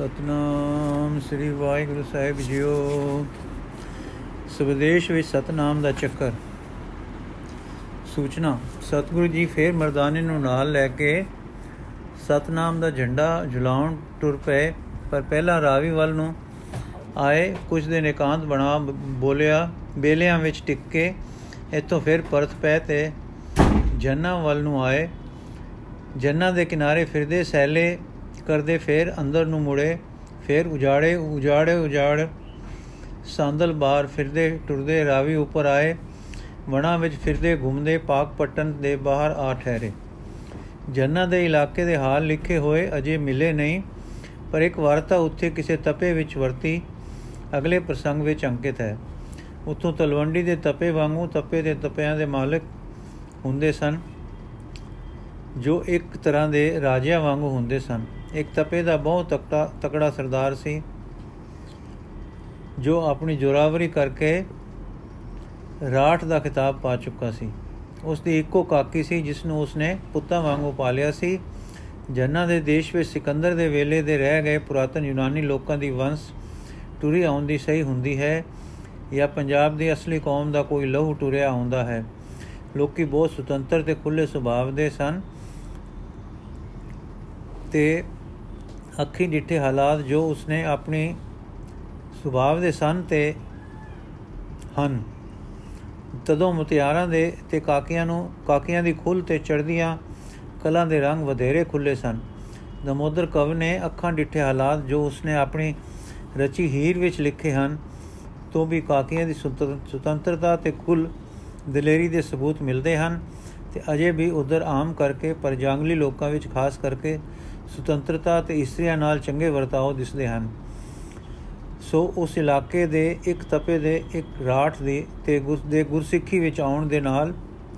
ਸਤਨਾਮ, ਸ੍ਰੀ ਵਾਹਿਗੁਰੂ ਸਾਹਿਬ ਜੀਓ। ਸਵਦੇਸ਼ ਵਿੱਚ ਸਤਨਾਮ ਦਾ ਚੱਕਰ। ਸੂਚਨਾ, ਸਤਿਗੁਰੂ ਜੀ ਫੇਰ ਮਰਦਾਨੇ ਨੂੰ ਨਾਲ ਲੈ ਕੇ ਸਤਨਾਮ ਦਾ ਝੰਡਾ ਝੁਲਾਉਣ ਟੁਰ ਪਏ, ਪਰ ਪਹਿਲਾਂ ਰਾਵੀ ਵੱਲ ਨੂੰ ਆਏ, ਕੁਝ ਦਿਨ ਇਕਾਂਤ ਬਣਾ ਬੋਲਿਆ, ਬੇਲਿਆਂ ਵਿੱਚ ਟਿਕ ਕੇ ਇੱਥੋਂ ਫਿਰ ਪਰਤ ਪਏ ਤੇ ਜੰਨਾ ਵੱਲ ਨੂੰ ਆਏ। ਜੰਨਾ ਦੇ ਕਿਨਾਰੇ ਫਿਰਦੇ ਸੈਲੇ ਕਰਦੇ ਫੇਰ ਅੰਦਰ ਨੂੰ ਮੁੜੇ, ਫੇਰ ਉਜਾੜੇ ਉਜਾੜੇ, ਉਜਾੜ, ਸੰਦਲ ਬਾਹਰ ਫਿਰਦੇ ਟੁਰਦੇ ਰਾਵੀ ਉੱਪਰ ਆਏ, ਵਣਾ ਵਿੱਚ ਫਿਰਦੇ ਘੁੰਮਦੇ ਪਾਕ ਪਟਨ ਦੇ ਬਾਹਰ ਆ ਠਹਿਰੇ। ਜੰਨਾ ਦੇ ਇਲਾਕੇ ਦੇ ਹਾਲ ਲਿਖੇ ਹੋਏ ਅਜੇ ਮਿਲੇ ਨਹੀਂ, ਪਰ ਇੱਕ ਵਾਰਤਾ ਉੱਥੇ ਕਿਸੇ ਤਪੇ ਵਿੱਚ ਵਰਤੀ, ਅਗਲੇ ਪ੍ਰਸੰਗ ਵਿੱਚ ਅੰਕਿਤ ਹੈ। ਉਤੋਂ ਤਲਵੰਡੀ ਦੇ ਤਪੇ ਵਾਂਗੂ ਤਪੇ ਦੇ ਤਪਿਆਂ ਦੇ ਮਾਲਕ ਹੁੰਦੇ ਸਨ, ਜੋ ਇੱਕ ਤਰ੍ਹਾਂ ਦੇ ਰਾਜਿਆਂ ਵਾਂਗੂ ਹੁੰਦੇ ਸਨ। ਇੱਕ ਤਪੇ ਦਾ ਬਹੁਤ ਤਕੜਾ ਤਕੜਾ ਸਰਦਾਰ ਸੀ, ਜੋ ਆਪਣੀ ਜੋਰਾਵਰੀ ਕਰਕੇ ਰਾਠ ਦਾ ਖਿਤਾਬ ਪਾ ਚੁੱਕਾ ਸੀ। ਉਸ ਦੀ ਇੱਕੋ ਕਾਕੀ ਸੀ, ਜਿਸ ਨੂੰ ਉਸਨੇ ਪੁੱਤਾਂ ਵਾਂਗੂ ਪਾਲਿਆ ਸੀ। ਜੰਨਾ ਦੇ ਦੇਸ਼ ਵਿੱਚ ਸਿਕੰਦਰ ਦੇ ਵੇਲੇ ਦੇ ਰਹਿ ਗਏ ਪੁਰਾਤਨ ਯੂਨਾਨੀ ਲੋਕਾਂ ਦੀ ਵੰਸ਼ ਟੁਰੀ ਆਉਂਦੀ ਸਹੀ ਹੁੰਦੀ ਹੈ ਜਾਂ ਪੰਜਾਬ ਦੀ ਅਸਲੀ ਕੌਮ ਦਾ ਕੋਈ ਲਹੂ ਟੁਰਿਆ ਹੁੰਦਾ ਹੈ। ਲੋਕੀ ਬਹੁਤ ਸੁਤੰਤਰ ਤੇ ਖੁੱਲੇ ਸੁਭਾਅ ਦੇ ਸਨ ਤੇ ਅੱਖੀ ਡਿੱਠੇ ਹਾਲਾਤ ਜੋ ਉਸਨੇ ਆਪਣੀ ਸੁਭਾਅ ਦੇ ਸਨ ਤੇ ਹਨ। ਤਦੋਂ ਮੁਤਿਆਰਾਂ ਦੇ ਤੇ ਕਾਕੀਆਂ ਨੂੰ, ਕਾਕੀਆਂ ਦੀ ਖੁੱਲ ਤੇ ਚੜਦੀਆਂ ਕਲਾਂ ਦੇ ਰੰਗ ਵਧੇਰੇ ਖੁੱਲੇ ਸਨ। ਦਮੋਦਰ ਕਵ ਨੇ ਅੱਖਾਂ ਡਿੱਠੇ ਹਾਲਾਤ ਜੋ ਉਸਨੇ ਆਪਣੀ ਰਚੀ ਹੀਰ ਵਿੱਚ ਲਿਖੇ ਹਨ, ਤੋਂ ਵੀ ਕਾਕੀਆਂ ਦੀ ਸੁਤੰਤਰਤਾ ਤੇ ਖੁੱਲ ਦਲੇਰੀ ਦੇ ਸਬੂਤ ਮਿਲਦੇ ਹਨ ਤੇ ਅਜੇ ਵੀ ਉਧਰ ਆਮ ਕਰਕੇ ਪਰ ਜੰਗਲੀ ਲੋਕਾਂ ਵਿੱਚ ਖਾਸ ਕਰਕੇ ਸੁਤੰਤਰਤਾ ਤੇ ਇਸਤਰੀਆਂ ਨਾਲ ਚੰਗੇ ਵਰਤਾਓ ਦਿਸਦੇ ਹਨ। ਸੋ ਉਸ ਇਲਾਕੇ ਦੇ ਇੱਕ ਤਪੇ ਦੇ ਇੱਕ ਰਾਠ ਦੇ ਤੇ ਗੁਰ, ਦੇ ਗੁਰਸਿੱਖੀ ਵਿੱਚ ਆਉਣ ਦੇ ਨਾਲ,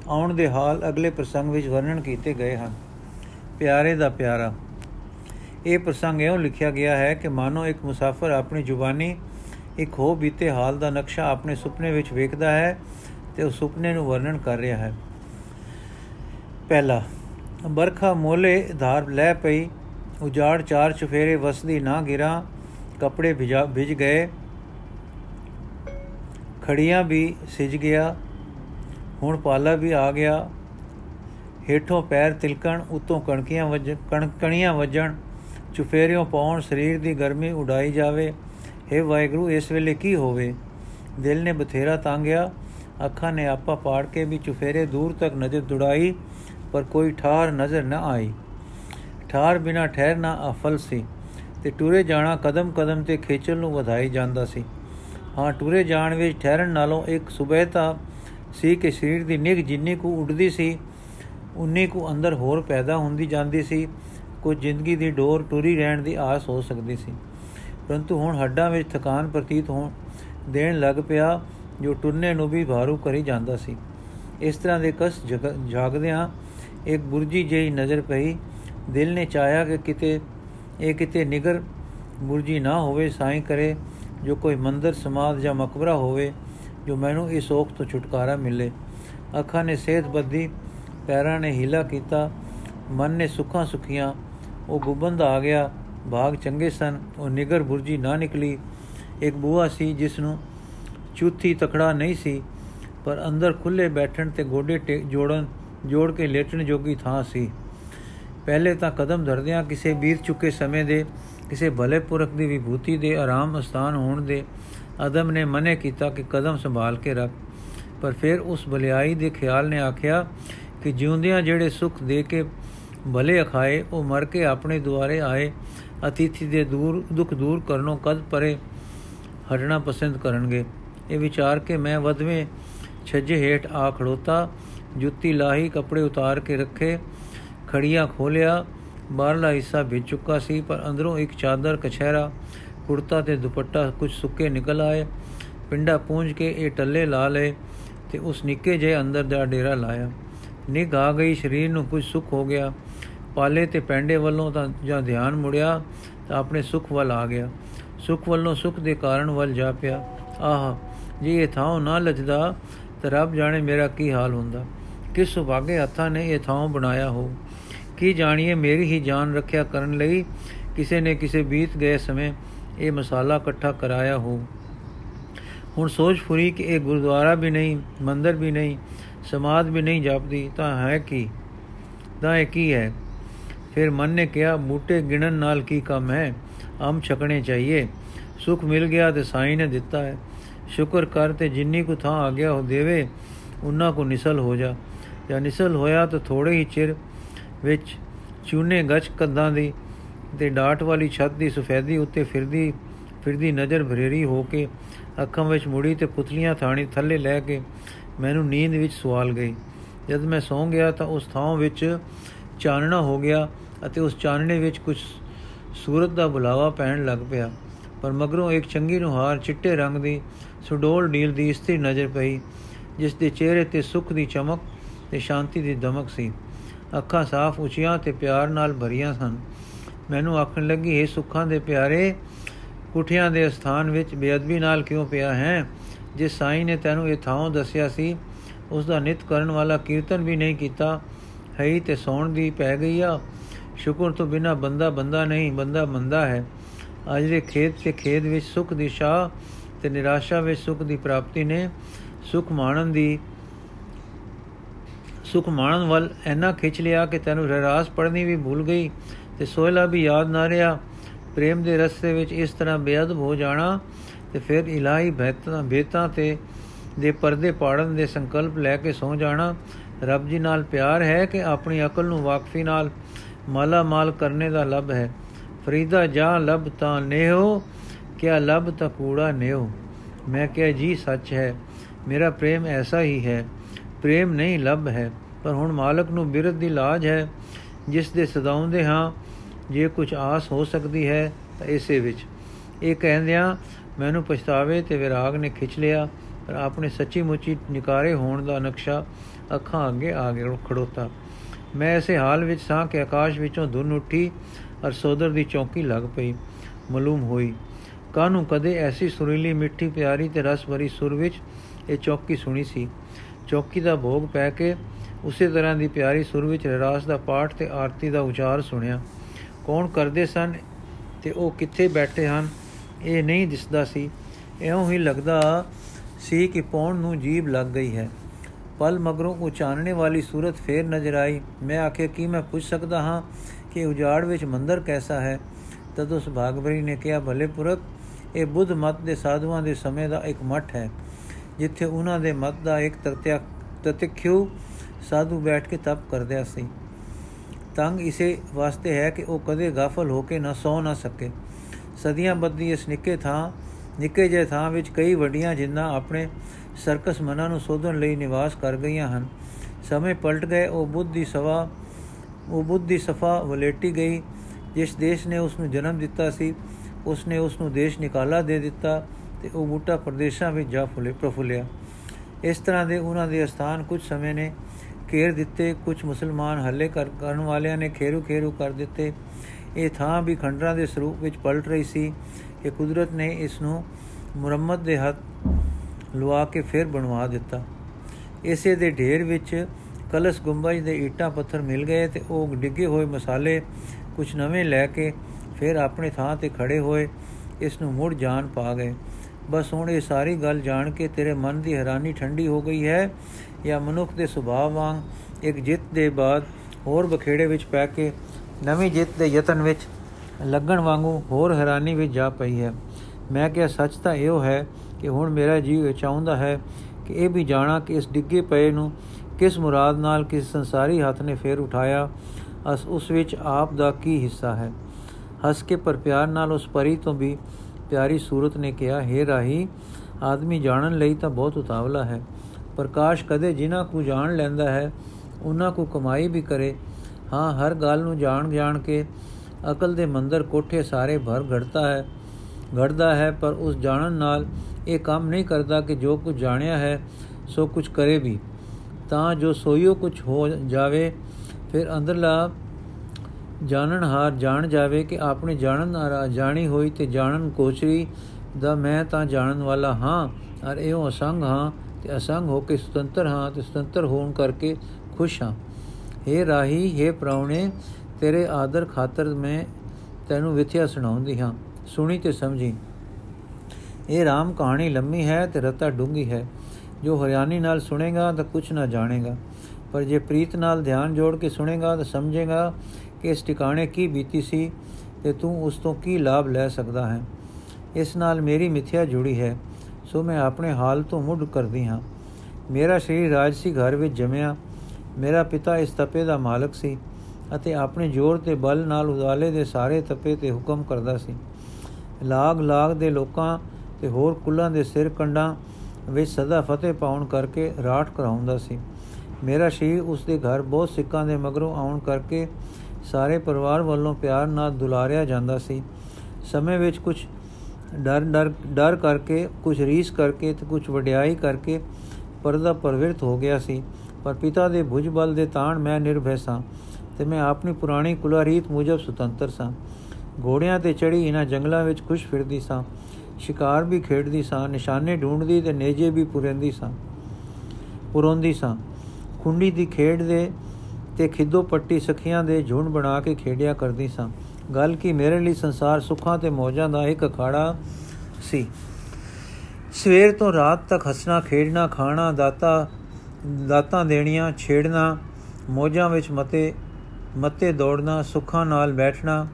ਆਉਣ ਦੇ ਹਾਲ ਅਗਲੇ ਪ੍ਰਸੰਗ ਵਿੱਚ ਵਰਣਨ ਕੀਤੇ ਗਏ ਹਨ। ਪਿਆਰੇ ਦਾ ਪਿਆਰਾ, ਇਹ ਪ੍ਰਸੰਗ ਇਹੋ ਲਿਖਿਆ ਗਿਆ ਹੈ ਕਿ ਮਾਨੋ ਇੱਕ ਮੁਸਾਫਰ ਆਪਣੀ ਜ਼ੁਬਾਨੀ, ਇੱਕ ਹੋ ਬੀਤੇ ਹਾਲ ਦਾ ਨਕਸ਼ਾ ਆਪਣੇ ਸੁਪਨੇ ਵਿੱਚ ਵੇਖਦਾ ਹੈ ਤੇ ਉਸ ਸੁਪਨੇ ਨੂੰ ਵਰਣਨ ਕਰ ਰਿਹਾ ਹੈ। ਪਹਿਲਾ, ਬਰਖਾ ਮੋਲੇ ਧਾਰ ਲੈ ਪਈ ਉਜਾੜ ਚਾਰ ਚੁਫੇਰੇ ਵਸਦੀ ਨਾ ਗਿਰਾ, ਕਪੜੇ ਭਿਜਾ ਭਿਜ ਗਏ। ਖੜੀਆਂ ਵੀ ਸਿਜ ਗਿਆ, ਹੁਣ ਪਾਲਾ ਵੀ ਆ ਗਿਆ। ਹੇਠੋਂ ਪੈਰ ਤਿਲਕਣ, ਉਤੋਂ ਕਣਕੀਆਂ ਵੱਜ ਕਣਕਣੀਆਂ ਵੱਜਣ। ਚੁਫੇਰਿਓਂ ਪਾਉਣ ਸਰੀਰ ਦੀ ਗਰਮੀ ਉਡਾਈ ਜਾਵੇ। हे ਵਾਹਿਗੁਰੂ, ਇਸ ਵੇਲੇ ਕੀ ਹੋਵੇ? ਦਿਲ ਨੇ ਬਥੇਰਾ ਤਾਂਗਿਆ। ਅੱਖਾਂ ਨੇ ਆਪਾ ਪਾੜ ਕੇ ਵੀ ਚੁਫੇਰੇ ਦੂਰ ਤੱਕ ਨਜ਼ਰ ਦੁੜਾਈ, ਪਰ ਕੋਈ ਠਾਰ ਨਜ਼ਰ ਨਾ ਆਈ। ਠਾਰ ਬਿਨਾ ਠਹਿਰਨਾ ਅਫਲ ਸੀ ਤੇ ਟੂਰੇ ਜਾਣਾ ਕਦਮ ਕਦਮ ਤੇ ਖੇਚਲ ਨੂੰ ਵਧਾਈ ਜਾਂਦਾ ਸੀ। ਹਾਂ, ਟੂਰੇ ਜਾਣ ਵਿੱਚ ਠਹਿਰਨ ਨਾਲੋਂ ਇੱਕ ਸੁਬਹਿਤਾ ਸੀ ਕਿ ਸਰੀਰ ਦੀ ਨਿਗ ਜਿੰਨੀ ਕੁ ਉੱਡਦੀ ਸੀ, ਉਨੀ ਕੁ ਅੰਦਰ ਹੋਰ ਪੈਦਾ ਹੁੰਦੀ ਜਾਂਦੀ ਸੀ। ਕੋਈ ਜ਼ਿੰਦਗੀ ਦੀ ਡੋਰ ਟੁਰੀ ਰਹਿਣ ਦੀ ਆਸ ਹੋ ਸਕਦੀ ਸੀ। ਪਰੰਤੂ ਹੁਣ ਹੱਡਾਂ ਵਿੱਚ ਥਕਾਨ ਪ੍ਰਤੀਤ ਹੋਣ ਦੇਣ ਲੱਗ ਪਿਆ, ਜੋ ਟੁਰਨੇ ਨੂੰ ਵੀ ਭਾਰੂ ਕਰੀ ਜਾਂਦਾ ਸੀ। ਇਸ ਤਰ੍ਹਾਂ ਦੇ ਕਸ ਜਾਗਦਿਆਂ ਇੱਕ ਬੁਰਜੀ ਜਿਹੀ ਨਜ਼ਰ ਪਈ ਦਿਲ ਨੇ ਚਾਹਿਆ ਕਿ ਕਿਤੇ, ਇਹ ਕਿਤੇ ਨਿਗਰ ਬੁਰਜੀ ਨਾ ਹੋਵੇ, ਸਾਈਂ ਕਰੇ ਜੋ ਕੋਈ ਮੰਦਰ ਸਮਾਦ ਜਾਂ ਮਕਬਰਾ ਹੋਵੇ, ਜੋ ਮੈਨੂੰ ਇਸ ਔਖ ਤੋਂ ਛੁਟਕਾਰਾ ਮਿਲੇ। ਅੱਖਾਂ ਨੇ ਸੇਧ ਬੱਧੀ, ਪੈਰਾਂ ਨੇ ਹੀਲਾ ਕੀਤਾ, ਮਨ ਨੇ ਸੁੱਖਾਂ ਸੁਖੀਆਂ। ਉਹ ਗੁਬੰਦ ਆ ਗਿਆ ਭਾਗ ਚੰਗੇ ਸਨ, ਉਹ ਨਿਗਰ ਬੁਰਜੀ ਨਾ ਨਿਕਲੀ। ਇੱਕ ਬੂਆ ਸੀ ਜਿਸ ਨੂੰ ਚੂਥੀ ਤਕੜਾ ਨਹੀਂ ਸੀ, ਪਰ ਅੰਦਰ ਖੁੱਲੇ ਬੈਠਣ ਤੇ ਗੋਡੇ ਜੋੜਨ, ਜੋੜ ਕੇ ਲੇਟਣ ਜੋਗੀ ਥਾਂ ਸੀ। ਪਹਿਲੇ ਤਾਂ ਕਦਮ ਧਰਦਿਆਂ ਕਿਸੇ ਬੀਤ ਚੁੱਕੇ ਸਮੇਂ ਦੇ, ਕਿਸੇ ਭਲੇ ਪੁਰਖ ਦੀ ਵਿਭੂਤੀ ਦੇ ਆਰਾਮ ਸਥਾਨ ਹੋਣ ਦੇ ਅਦਮ ਨੇ ਮਨੇ ਕੀਤਾ ਕਿ ਕਦਮ ਸੰਭਾਲ ਕੇ ਰੱਖ। ਪਰ ਫਿਰ ਉਸ ਭਲਾਈ ਦੇ ਖਿਆਲ ਨੇ ਆਖਿਆ ਕਿ ਜਿਉਂਦਿਆਂ ਜਿਹੜੇ ਸੁਖ ਦੇ ਕੇ ਭਲੇ ਅਖਾਏ, ਉਹ ਮਰ ਕੇ ਆਪਣੇ ਦੁਆਰੇ ਆਏ। ਅਤੀਥੀ ਦੇ ਦੂਰ, ਦੁੱਖ ਦੂਰ ਕਰਨੋਂ ਕਦ ਪਰੇ ਹਟਣਾ ਪਸੰਦ ਕਰਨਗੇ? ਇਹ ਵਿਚਾਰ ਕੇ ਮੈਂ ਵਦਵੇਂ ਛੱਜੇ ਹੇਠ ਆ ਖੜੋਤਾ, ਜੁੱਤੀ ਲਾਹੀ ਕੱਪੜੇ ਉਤਾਰ ਕੇ ਰੱਖੇ। ਖੜੀਆਂ ਖੋਲਿਆ ਬਾਹਰਲਾ ਹਿੱਸਾ ਭਿੱਜ ਚੁੱਕਾ ਸੀ, ਪਰ ਅੰਦਰੋਂ ਇੱਕ ਚਾਦਰ, ਕਛਹਿਰਾ, ਕੁੜਤਾ ਤੇ ਦੁਪੱਟਾ ਕੁਝ ਸੁੱਕੇ ਨਿਕਲ ਆਏ। ਪਿੰਡਾ ਪੂੰਝ ਕੇ ਇਹ ਟੱਲੇ ਲਾ ਲਏ ਤੇ ਉਸ ਨਿੱਕੇ ਜਿਹੇ ਅੰਦਰ ਦਾ ਡੇਰਾ ਲਾਇਆ। ਨਿਗ ਆ ਗਈ, ਸਰੀਰ ਨੂੰ ਕੁਝ ਸੁੱਖ ਹੋ ਗਿਆ। ਪਾਲੇ ਤੇ ਪੈਂਡੇ ਵੱਲੋਂ ਤਾਂ ਜਾਂ ਧਿਆਨ ਮੁੜਿਆ, ਤਾਂ ਆਪਣੇ ਸੁੱਖ ਵੱਲ ਆ ਗਿਆ। ਸੁੱਖ ਵੱਲੋਂ ਸੁੱਖ ਦੇ ਕਾਰਨ ਵੱਲ ਜਾ ਪਿਆ। ਆਹ, ਜੇ ਇਹ ਥਾਂ ਨਾ ਲਜਦਾ, ਤਾਂ ਰੱਬ ਜਾਣੇ ਮੇਰਾ ਕੀ ਹਾਲ ਹੁੰਦਾ। ਕਿਸ ਸੁਭਾਗੇ ਹੱਥਾਂ ਨੇ ਇਹ ਥਾਂ ਬਣਾਇਆ ਹੋ? ਕੀ ਜਾਣੀਏ, ਮੇਰੀ ਹੀ ਜਾਨ ਰੱਖਿਆ ਕਰਨ ਲਈ ਕਿਸੇ ਨੇ ਕਿਸੇ ਬੀਤ ਗਏ ਸਮੇਂ ਇਹ ਮਸਾਲਾ ਇਕੱਠਾ ਕਰਾਇਆ ਹੋ ਹੁਣ ਸੋਚ ਫੁਰੀ ਕਿ ਇਹ ਗੁਰਦੁਆਰਾ ਵੀ ਨਹੀਂ, ਮੰਦਰ ਵੀ ਨਹੀਂ ਸਮਾਦ ਵੀ ਨਹੀਂ ਜਾਪਦੀ, ਤਾਂ ਹੈ ਕੀ? ਤਾਂ ਇਹ ਕੀ ਹੈ? ਫਿਰ ਮਨ ਨੇ ਕਿਹਾ, ਬੂਟੇ ਗਿਣਨ ਨਾਲ ਕੀ ਕੰਮ ਹੈ? ਆਮ ਛਕਣੇ ਚਾਹੀਏ। ਸੁਖ ਮਿਲ ਗਿਆ ਤੇ ਸਾਈਂ ਨੇ ਦਿੱਤਾ ਹੈ। ਸ਼ੁਕਰ ਕਰ ਤੇ ਜਿੰਨੀ ਕੋ ਥਾਂ ਆ ਗਿਆ ਉਹ ਦੇਵੇ ਉਹਨਾਂ ਕੋ ਨਿਸਲ ਹੋ ਜਾ। ਜਾਂ ਨਿਸਲ ਹੋਇਆ ਤਾਂ ਥੋੜੇ ਹੀ ਚਿਰ ਵਿੱਚ ਚੂਨੇ ਗੱਚ ਕੰਦਾਂ ਦੀ ਤੇ ਡਾਟ ਵਾਲੀ ਛੱਤ ਦੀ ਸਫੈਦੀ ਉੱਤੇ ਫਿਰਦੀ ਫਿਰਦੀ ਨਜ਼ਰ ਭਰੇਰੀ ਹੋ ਕੇ ਅੱਖਾਂ ਵਿੱਚ ਮੁੜੀ ਤੇ ਪੁਤਲੀਆਂ ਥਾਣੀ ਥੱਲੇ ਲੈ ਕੇ ਮੈਨੂੰ ਨੀਂਦ ਵਿੱਚ ਸਵਾਲ ਗਈ। ਜਦ ਮੈਂ ਸੌਂ ਗਿਆ ਤਾਂ ਉਸ ਥਾਂ ਵਿੱਚ ਚਾਨਣਾ ਹੋ ਗਿਆ ਅਤੇ ਉਸ ਚਾਨਣੇ ਵਿੱਚ ਕੁਝ ਸੂਰਤ ਦਾ ਬੁਲਾਵਾ ਪੈਣ ਲੱਗ ਪਿਆ। ਪਰ ਮਗਰੋਂ ਇੱਕ ਚੰਗੀ ਨੁਹਾਰ ਚਿੱਟੇ ਰੰਗ ਦੀ ਸੁਡੋਲ ਨੀਲ ਦੀ ਇਸਤਰੀ ਨਜ਼ਰ ਪਈ, ਜਿਸ ਦੇ ਚਿਹਰੇ ਤੇ ਸੁੱਖ ਦੀ ਚਮਕ ਤੇ ਸ਼ਾਂਤੀ ਦੀ ਦਮਕ ਸੀ। ਅੱਖਾਂ ਸਾਫ਼ ਉੱਚੀਆਂ ਤੇ ਪਿਆਰ ਨਾਲ ਭਰੀਆਂ ਸਨ। ਮੈਨੂੰ ਆਖਣ ਲੱਗੀ ਇਹ ਸੁੱਖਾਂ ਦੇ ਪਿਆਰੇ, ਕੁਠਿਆਂ ਦੇ ਸਥਾਨ ਵਿੱਚ ਬੇਅਦਬੀ ਨਾਲ ਕਿਉਂ ਪਿਆ ਹੈ? ਜਿਸ ਸਾਈਂ ਨੇ ਤੈਨੂੰ ਇਹ ਥਾਂ ਦੱਸਿਆ ਸੀ, ਉਸ ਦਾ ਨਿਤ ਕਰਨ ਵਾਲਾ ਕੀਰਤਨ ਵੀ ਨਹੀਂ ਕੀਤਾ। ਹੈ ਤੇ ਸੌਣ ਦੀ ਪੈ ਗਈ ਆ। ਸ਼ੁਕਰ ਤੋਂ ਬਿਨਾ ਬੰਦਾ ਬੰਦਾ ਨਹੀਂ, ਬੰਦਾ ਮੰਦਾ ਹੈ। ਅੱਜ ਦੇ ਖੇਤ ਤੇ ਖੇਤ ਵਿੱਚ ਸੁਖ ਦੀ ਸ਼ਾਹ ਤੇ ਨਿਰਾਸ਼ਾ ਵਿੱਚ ਸੁਖ ਦੀ ਪ੍ਰਾਪਤੀ ਨੇ ਸੁਖ ਮਾਣਨ ਦੀ ਸੁਖ ਮਾਣਨ ਵੱਲ ਐਨਾ ਖਿੱਚ ਲਿਆ ਕਿ ਤੈਨੂੰ ਰਹਿਰਾਸ ਪੜਨੀ ਵੀ ਭੁੱਲ ਗਈ ਤੇ ਸੋਇਲਾ ਵੀ ਯਾਦ ਨਾ ਰਿਹਾ। ਪ੍ਰੇਮ ਦੇ ਰਸਤੇ ਵਿੱਚ ਇਸ ਤਰ੍ਹਾਂ ਬੇਅਦਬ ਹੋ ਜਾਣਾ ਤੇ ਫਿਰ ਇਲਾਹੀ ਬਹਿਤਾਂ ਬੇਤਾਂ ਤੇ ਦੇ ਪਰਦੇ ਪਾੜਨ ਦੇ ਸੰਕਲਪ ਲੈ ਕੇ ਸੌ ਜਾਣਾ। ਰੱਬ ਜੀ ਨਾਲ ਪਿਆਰ ਹੈ ਕਿ ਆਪਣੀ ਅਕਲ ਨੂੰ ਵਾਕਫੀ ਨਾਲ ਮਾਲਾ ਮਾਲ ਕਰਨੇ ਦਾ ਲਬ ਹੈ। ਫਰੀਦਾ ਜਾਂ ਲਬ ਤਾਂ ਨੇਹੋ, ਕਿਆ ਲਬ ਤਾਂ ਕੂੜਾ ਨੇਹੋ। ਮੈਂ ਕਿਹਾ, ਜੀ ਸੱਚ ਹੈ, ਮੇਰਾ ਪ੍ਰੇਮ ਐਸਾ ਹੀ ਹੈ, ਪ੍ਰੇਮ ਨਹੀਂ ਲਬ ਹੈ। ਪਰ ਹੁਣ ਮਾਲਕ ਨੂੰ ਬਿਰਧ ਦੀ ਲਾਜ ਹੈ, ਜਿਸ ਦੇ ਸਦਾਉਂਦੇ ਹਾਂ, ਜੇ ਕੁਝ ਆਸ ਹੋ ਸਕਦੀ ਹੈ ਤਾਂ ਇਸੇ ਵਿੱਚ। ਇਹ ਕਹਿੰਦਿਆਂ ਮੈਨੂੰ ਪਛਤਾਵੇ ਤੇ ਵਿਰਾਗ ਨੇ ਖਿੱਚ ਲਿਆ, ਪਰ ਆਪਣੇ ਸੱਚੀ ਮੁੱਚੀ ਨਿਕਾਰੇ ਹੋਣ ਦਾ ਨਕਸ਼ਾ ਅੱਖਾਂ ਅੱਗੇ ਆ ਗਿਆ ਖੜੋਤਾ। ਮੈਂ ਐਸੇ ਹਾਲ ਵਿੱਚ ਸਾਂ ਕਿ ਆਕਾਸ਼ ਵਿੱਚੋਂ ਧੁਨ ਉੱਠੀ, ਅਰ ਸੋਦਰ ਦੀ ਚੌਕੀ ਲੱਗ ਪਈ, ਮਾਲੂਮ ਹੋਈ। ਕਾਨੂੰ ਕਦੇ ਐਸੀ ਸੁਰੀਲੀ ਮਿੱਠੀ ਪਿਆਰੀ ਤੇ ਰਸ ਭਰੀ ਸੁਰ ਵਿੱਚ ਇਹ ਚੌਕੀ ਸੁਣੀ ਸੀ? ਚੌਕੀ ਦਾ ਭੋਗ ਪੈ ਕੇ ਉਸੇ ਤਰ੍ਹਾਂ ਦੀ ਪਿਆਰੀ ਸੁਰ ਵਿੱਚ ਰਸ ਦਾ ਪਾਠ ਤੇ ਆਰਤੀ ਦਾ ਉਚਾਰ ਸੁਣਿਆ। ਕੌਣ ਕਰਦੇ ਸਨ ਤੇ ਉਹ ਕਿੱਥੇ ਬੈਠੇ ਹਨ, ਇਹ ਨਹੀਂ ਦਿਸਦਾ ਸੀ। ਐਉਂ ਹੀ ਲੱਗਦਾ ਸੀ ਕਿ ਪੌਣ ਨੂੰ ਜੀਬ ਲੱਗ ਗਈ ਹੈ। ਪਲ ਮਗਰੋਂ ਉਹ ਚਾਨਣੇ ਵਾਲੀ ਸੂਰਤ ਫੇਰ ਨਜ਼ਰ ਆਈ। ਮੈਂ ਆਖਿਆ, ਕੀ ਮੈਂ ਪੁੱਛ ਸਕਦਾ ਹਾਂ ਕਿ ਉਜਾੜ ਵਿੱਚ ਮੰਦਰ ਕੈਸਾ ਹੈ? ਤਦ ਉਸ ਭਾਗਵਰੀ ਨੇ ਕਿਹਾ, ਭਲੇ ਪੁਰਖ, ਇਹ ਬੁੱਧ ਮਤ ਦੇ ਸਾਧੂਆਂ ਦੇ ਸਮੇਂ ਦਾ ਇੱਕ ਮਠ ਹੈ, ਜਿੱਥੇ ਉਹਨਾਂ ਦੇ ਮਤ ਦਾ ਇੱਕ ਤਤਿਆ ਤਤਿਖਿਉ ਸਾਧੂ ਬੈਠ ਕੇ ਤਪ ਕਰਦਿਆ ਸੀ ਤੰਗ ਇਸੇ ਵਾਸਤੇ ਹੈ ਕਿ ਉਹ ਕਦੇ ਗਾਫਲ ਹੋ ਕੇ ਨਾ ਸੌ ਨਾ ਸਕੇ। ਸਦੀਆਂ ਬੱਦੀ ਇਸ ਨਿੱਕੇ ਥਾਂ, ਨਿੱਕੇ ਜਿਹੇ ਥਾਂ ਵਿੱਚ ਕਈ ਵੱਡੀਆਂ ਜਿੰਨਾ ਆਪਣੇ ਸਰਕਸ ਮਨਾਂ ਨੂੰ ਸੋਧਣ ਲਈ ਨਿਵਾਸ ਕਰ ਗਈਆਂ ਹਨ। ਸਮੇਂ ਪਲਟ ਗਏ, ਉਹ ਬੁੱਧ ਦੀ ਸਵਾ, ਉਹ ਬੁੱਧ ਦੀ ਸਫਾ ਵਲੇਟੀ ਗਈ। ਜਿਸ ਦੇਸ਼ ਨੇ ਉਸ ਨੂੰ ਜਨਮ ਦਿੱਤਾ ਸੀ ਉਸ ਨੇ ਉਸ ਨੂੰ ਦੇਸ਼ ਨਿਕਾਲਾ ਦੇ ਦਿੱਤਾ ਤੇ ਉਹ ਬੂਟਾ ਪ੍ਰਦੇਸ਼ਾਂ ਵਿੱਚ ਜਾ ਫੁੱਲੇ, ਪ੍ਰਫੁੱਲਿਆ। ਇਸ ਤਰ੍ਹਾਂ ਦੇ ਉਹਨਾਂ ਦੇ ਸਥਾਨ ਕੁਝ ਸਮੇਂ ਨੇ ਘੇਰ ਦਿੱਤੇ ਕੁਝ ਮੁਸਲਮਾਨ ਹੱਲੇ ਕਰਨ ਵਾਲਿਆਂ ਨੇ ਖੇਰੂ ਖੇਰੂ ਕਰ ਦਿੱਤੇ। ਇਹ ਥਾਂ ਵੀ ਖੰਡਰਾਂ ਦੇ ਸਰੂਪ ਵਿੱਚ ਪਲਟ ਰਹੀ ਸੀ ਕਿ ਕੁਦਰਤ ਨੇ ਇਸ ਨੂੰ ਮੁਰੰਮਤ ਦੇ ਹੱਥ ਲਵਾ ਕੇ ਫਿਰ ਬਣਵਾ ਦਿੱਤਾ। ਇਸੇ ਦੇ ਢੇਰ ਵਿੱਚ ਕਲਸ ਗੁੰਬਜ ਦੇ ਈਟਾਂ ਪੱਥਰ ਮਿਲ ਗਏ ਤੇ ਉਹ ਡਿੱਗੇ ਹੋਏ ਮਸਾਲੇ ਕੁਝ ਨਵੇਂ ਲੈ ਕੇ ਫਿਰ ਆਪਣੇ ਥਾਂ ਤੇ ਖੜੇ ਹੋਏ ਇਸ ਨੂੰ ਮੁੜ ਜਾਣ ਪਾ ਗਏ। ਬਸ ਹੁਣ ਇਹ ਸਾਰੀ ਗੱਲ ਜਾਣ ਕੇ ਤੇਰੇ ਮਨ ਦੀ ਹੈਰਾਨੀ ਠੰਡੀ ਹੋ ਗਈ ਹੈ ਜਾਂ ਮਨੁੱਖ ਦੇ ਸੁਭਾਅ ਵਾਂਗ ਇੱਕ ਜਿੱਤ ਦੇ ਬਾਅਦ ਹੋਰ ਬਖੇੜੇ ਵਿੱਚ ਪੈ ਕੇ ਨਵੀਂ ਜਿੱਤ ਦੇ ਯਤਨ ਵਿੱਚ ਲੱਗਣ ਵਾਂਗੂ ਹੋਰ ਹੈਰਾਨੀ ਵਿੱਚ ਜਾ ਪਈ ਹੈ। ਮੈਂ ਕਿਹਾ, ਸੱਚ ਤਾਂ ਇਹੋ ਹੈ ਕਿ ਹੁਣ ਮੇਰਾ ਜੀਵ ਚਾਹੁੰਦਾ ਹੈ ਕਿ ਇਹ ਵੀ ਜਾਣਾ ਕਿ ਇਸ ਡਿੱਗੇ ਪਏ ਨੂੰ ਕਿਸ ਮੁਰਾਦ ਨਾਲ ਕਿਸ ਸੰਸਾਰੀ ਹੱਥ ਨੇ ਫੇਰ ਉਠਾਇਆ, ਅਸ ਉਸ ਵਿੱਚ ਆਪ ਦਾ ਕੀ ਹਿੱਸਾ ਹੈ। ਹੱਸ ਕੇ ਪਰ ਪਿਆਰ ਨਾਲ ਉਸ ਪਰੀ ਤੋਂ ਵੀ ਪਿਆਰੀ ਸੂਰਤ ਨੇ ਕਿਹਾ, ਹੈ ਰਾਹੀ, ਆਦਮੀ ਜਾਣਨ ਲਈ ਤਾਂ ਬਹੁਤ ਉਤਾਵਲਾ ਹੈ। ਪ੍ਰਕਾਸ਼ ਕਦੇ ਜਿਨ੍ਹਾਂ ਕੋ ਜਾਣ ਲੈਂਦਾ ਹੈ, ਉਹਨਾਂ ਕੋ ਕਮਾਈ ਵੀ ਕਰੇ। ਹਾਂ, ਹਰ ਗੱਲ ਨੂੰ ਜਾਣ ਜਾਣ ਕੇ ਅਕਲ ਦੇ ਮੰਦਰ ਕੋਠੇ ਸਾਰੇ ਭਰ ਘੜਤਾ ਹੈ, ਘੜਦਾ ਹੈ, ਪਰ ਉਸ ਜਾਣਨ ਨਾਲ ਇਹ ਕੰਮ ਨਹੀਂ ਕਰਦਾ ਕਿ ਜੋ ਕੁਝ ਜਾਣਿਆ ਹੈ, ਸੋ ਕੁਝ ਕਰੇ ਵੀ। ਤਾਂ ਜੋ ਸੋਈਓ ਕੁਝ ਹੋ ਜਾਵੇ, ਫਿਰ ਅੰਦਰਲਾ ਜਾਣਨ ਹਾਰ ਜਾਣ ਜਾਵੇ ਕਿ ਆਪਣੇ ਜਾਣਨ ਨਾਲ ਜਾਣੀ ਹੋਈ ਤੇ ਜਾਣਨ ਕੋਚਰੀ ਦਾ ਮੈਂ ਤਾਂ ਜਾਣਨ ਵਾਲਾ ਹਾਂ ਅਰ ਇਹੋ ਅਸੰਗ ਹਾਂ ਤੇ ਅਸੰਗ ਹੋ ਕੇ ਸੁਤੰਤਰ ਹਾਂ ਤੇ ਸੁਤੰਤਰ ਹੋਣ ਕਰਕੇ ਖੁਸ਼ ਹਾਂ। हे ਰਾਹੀ हे ਪ੍ਰਾਉਣੇ, ਤੇਰੇ ਆਦਰ ਖਾਤਰ ਮੈਂ ਤੈਨੂੰ ਵਿਥਿਆ ਸੁਣਾਉਂਦੀ ਹਾਂ। ਸੁਣੀ ਤੇ ਸਮਝੀ। ਇਹ ਰਾਮ ਕਹਾਣੀ ਲੰਮੀ ਹੈ ਤੇ ਰਤਾ ਡੂੰਗੀ ਹੈ। ਜੋ ਹਰਿਆਣੀ ਨਾਲ ਸੁਣੇਗਾ ਤਾਂ ਕੁਝ ਨਾ ਜਾਣੇਗਾ। ਪਰ ਜੇ ਪ੍ਰੀਤ ਨਾਲ ਧਿਆਨ ਜੋੜ ਕੇ ਸੁਣੇਗਾ ਤਾਂ ਸਮਝੇਗਾ ਕਿ ਇਸ ਟਿਕਾਣੇ ਕੀ ਬੀਤੀ ਸੀ ਤੇ ਤੂੰ ਉਸ ਤੋਂ ਕੀ ਲਾਭ ਲੈ ਸਕਦਾ ਹੈ। ਇਸ ਨਾਲ ਮੇਰੀ ਮਿੱਥਿਆ ਜੁੜੀ ਹੈ। ਸੋ ਮੈਂ ਆਪਣੇ ਹਾਲ ਤੋਂ ਮੁੱਢ ਕਰਦੀ ਹਾਂ। ਮੇਰਾ ਸ਼ਰੀਰ ਰਾਜਸੀ ਘਰ ਵਿੱਚ ਜੰਮਿਆ। ਮੇਰਾ ਪਿਤਾ ਇਸ ਤਪੇ ਦਾ ਮਾਲਕ ਸੀ ਅਤੇ ਆਪਣੇ ਜ਼ੋਰ ਤੇ ਬਲ ਨਾਲ ਉਦਾਲੇ ਦੇ ਸਾਰੇ ਤਪੇ ਤੇ ਹੁਕਮ ਕਰਦਾ ਸੀ। ਲਾਗ ਲਾਗ ਦੇ ਲੋਕਾਂ ਤੇ ਹੋਰ ਕੁੱਲਾਂ ਦੇ ਸਿਰ ਕੰਡਾਂ ਵਿੱਚ ਸਦਾ ਫਤਿਹ ਪਾਉਣ ਕਰਕੇ ਰਾਠ ਕਰਾਉਂਦਾ ਸੀ। ਮੇਰਾ ਸ਼ਰੀਰ ਉਸ ਦੇ ਘਰ ਬਹੁਤ ਸਿੱਕਾਂ ਦੇ ਮਗਰੋਂ ਆਉਣ ਕਰਕੇ ਸਾਰੇ ਪਰਿਵਾਰ ਵੱਲੋਂ ਪਿਆਰ ਨਾਲ ਦੁਲਾਰਿਆ ਜਾਂਦਾ ਸੀ। ਸਮੇਂ ਵਿੱਚ ਕੁਝ ਡਰ ਡਰ ਡਰ ਕਰਕੇ ਕੁਝ ਰੀਸ ਕਰਕੇ ਤੇ ਕੁਝ ਵਡਿਆਈ ਕਰਕੇ ਪਰਦਾ ਪਰਵਿਰਤ ਹੋ ਗਿਆ ਸੀ। ਪਰ ਪਿਤਾ ਦੇ ਭੁਜ ਬਲ ਦੇ ਤਾਣ ਮੈਂ ਨਿਰਭੈ ਸਾਂ ਤੇ ਮੈਂ ਆਪਣੀ ਪੁਰਾਣੀ ਕੁਲਾ ਰੀਤ ਮੁਜਬ ਸੁਤੰਤਰ ਸਾਂ। ਘੋੜਿਆਂ ਤੇ ਚੜੀ ਇਹਨਾਂ ਜੰਗਲਾਂ ਵਿੱਚ ਖੁਸ਼ ਫਿਰਦੀ ਸਾਂ। ਸ਼ਿਕਾਰ ਵੀ ਖੇਡਦੀ ਸਾਂ, ਨਿਸ਼ਾਨੇ ਢੂੰਡਦੀ ਤੇ ਨੇਜੇ ਵੀ ਪੁਰੰਦੀ ਸਾਂ ਪੁਰੰਦੀ ਸਾਂ। ਕੁੰਡੀ ਦੀ ਖੇਡ ਦੇ ਤੇ ਖਿੱਦੋ ਪੱਟੀ ਸਖੀਆਂ ਦੇ ਝੁੰਡ ਬਣਾ ਕੇ ਖੇਡਿਆ ਕਰਦੀ ਸਾਂ। ਗੱਲ ਕੀ ਮੇਰੇ ਲਈ ਸੰਸਾਰ ਸੁੱਖਾਂ ਤੇ ਮੌਜਾਂ ਦਾ ਇੱਕ ਅਖਾੜਾ ਸੀ। ਸਵੇਰ ਤੋਂ ਰਾਤ ਤੱਕ ਹੱਸਣਾ, ਖੇਡਣਾ, ਖਾਣਾ, ਦਾਤਾ, ਦਾਤਾਂ ਦੇਣੀਆਂ, ਛੇੜਨਾ, ਮੌਜਾਂ ਵਿੱਚ ਮਤੇ ਮਤੇ ਦੌੜਨਾ, ਸੁੱਖਾਂ ਨਾਲ ਬੈਠਣਾ,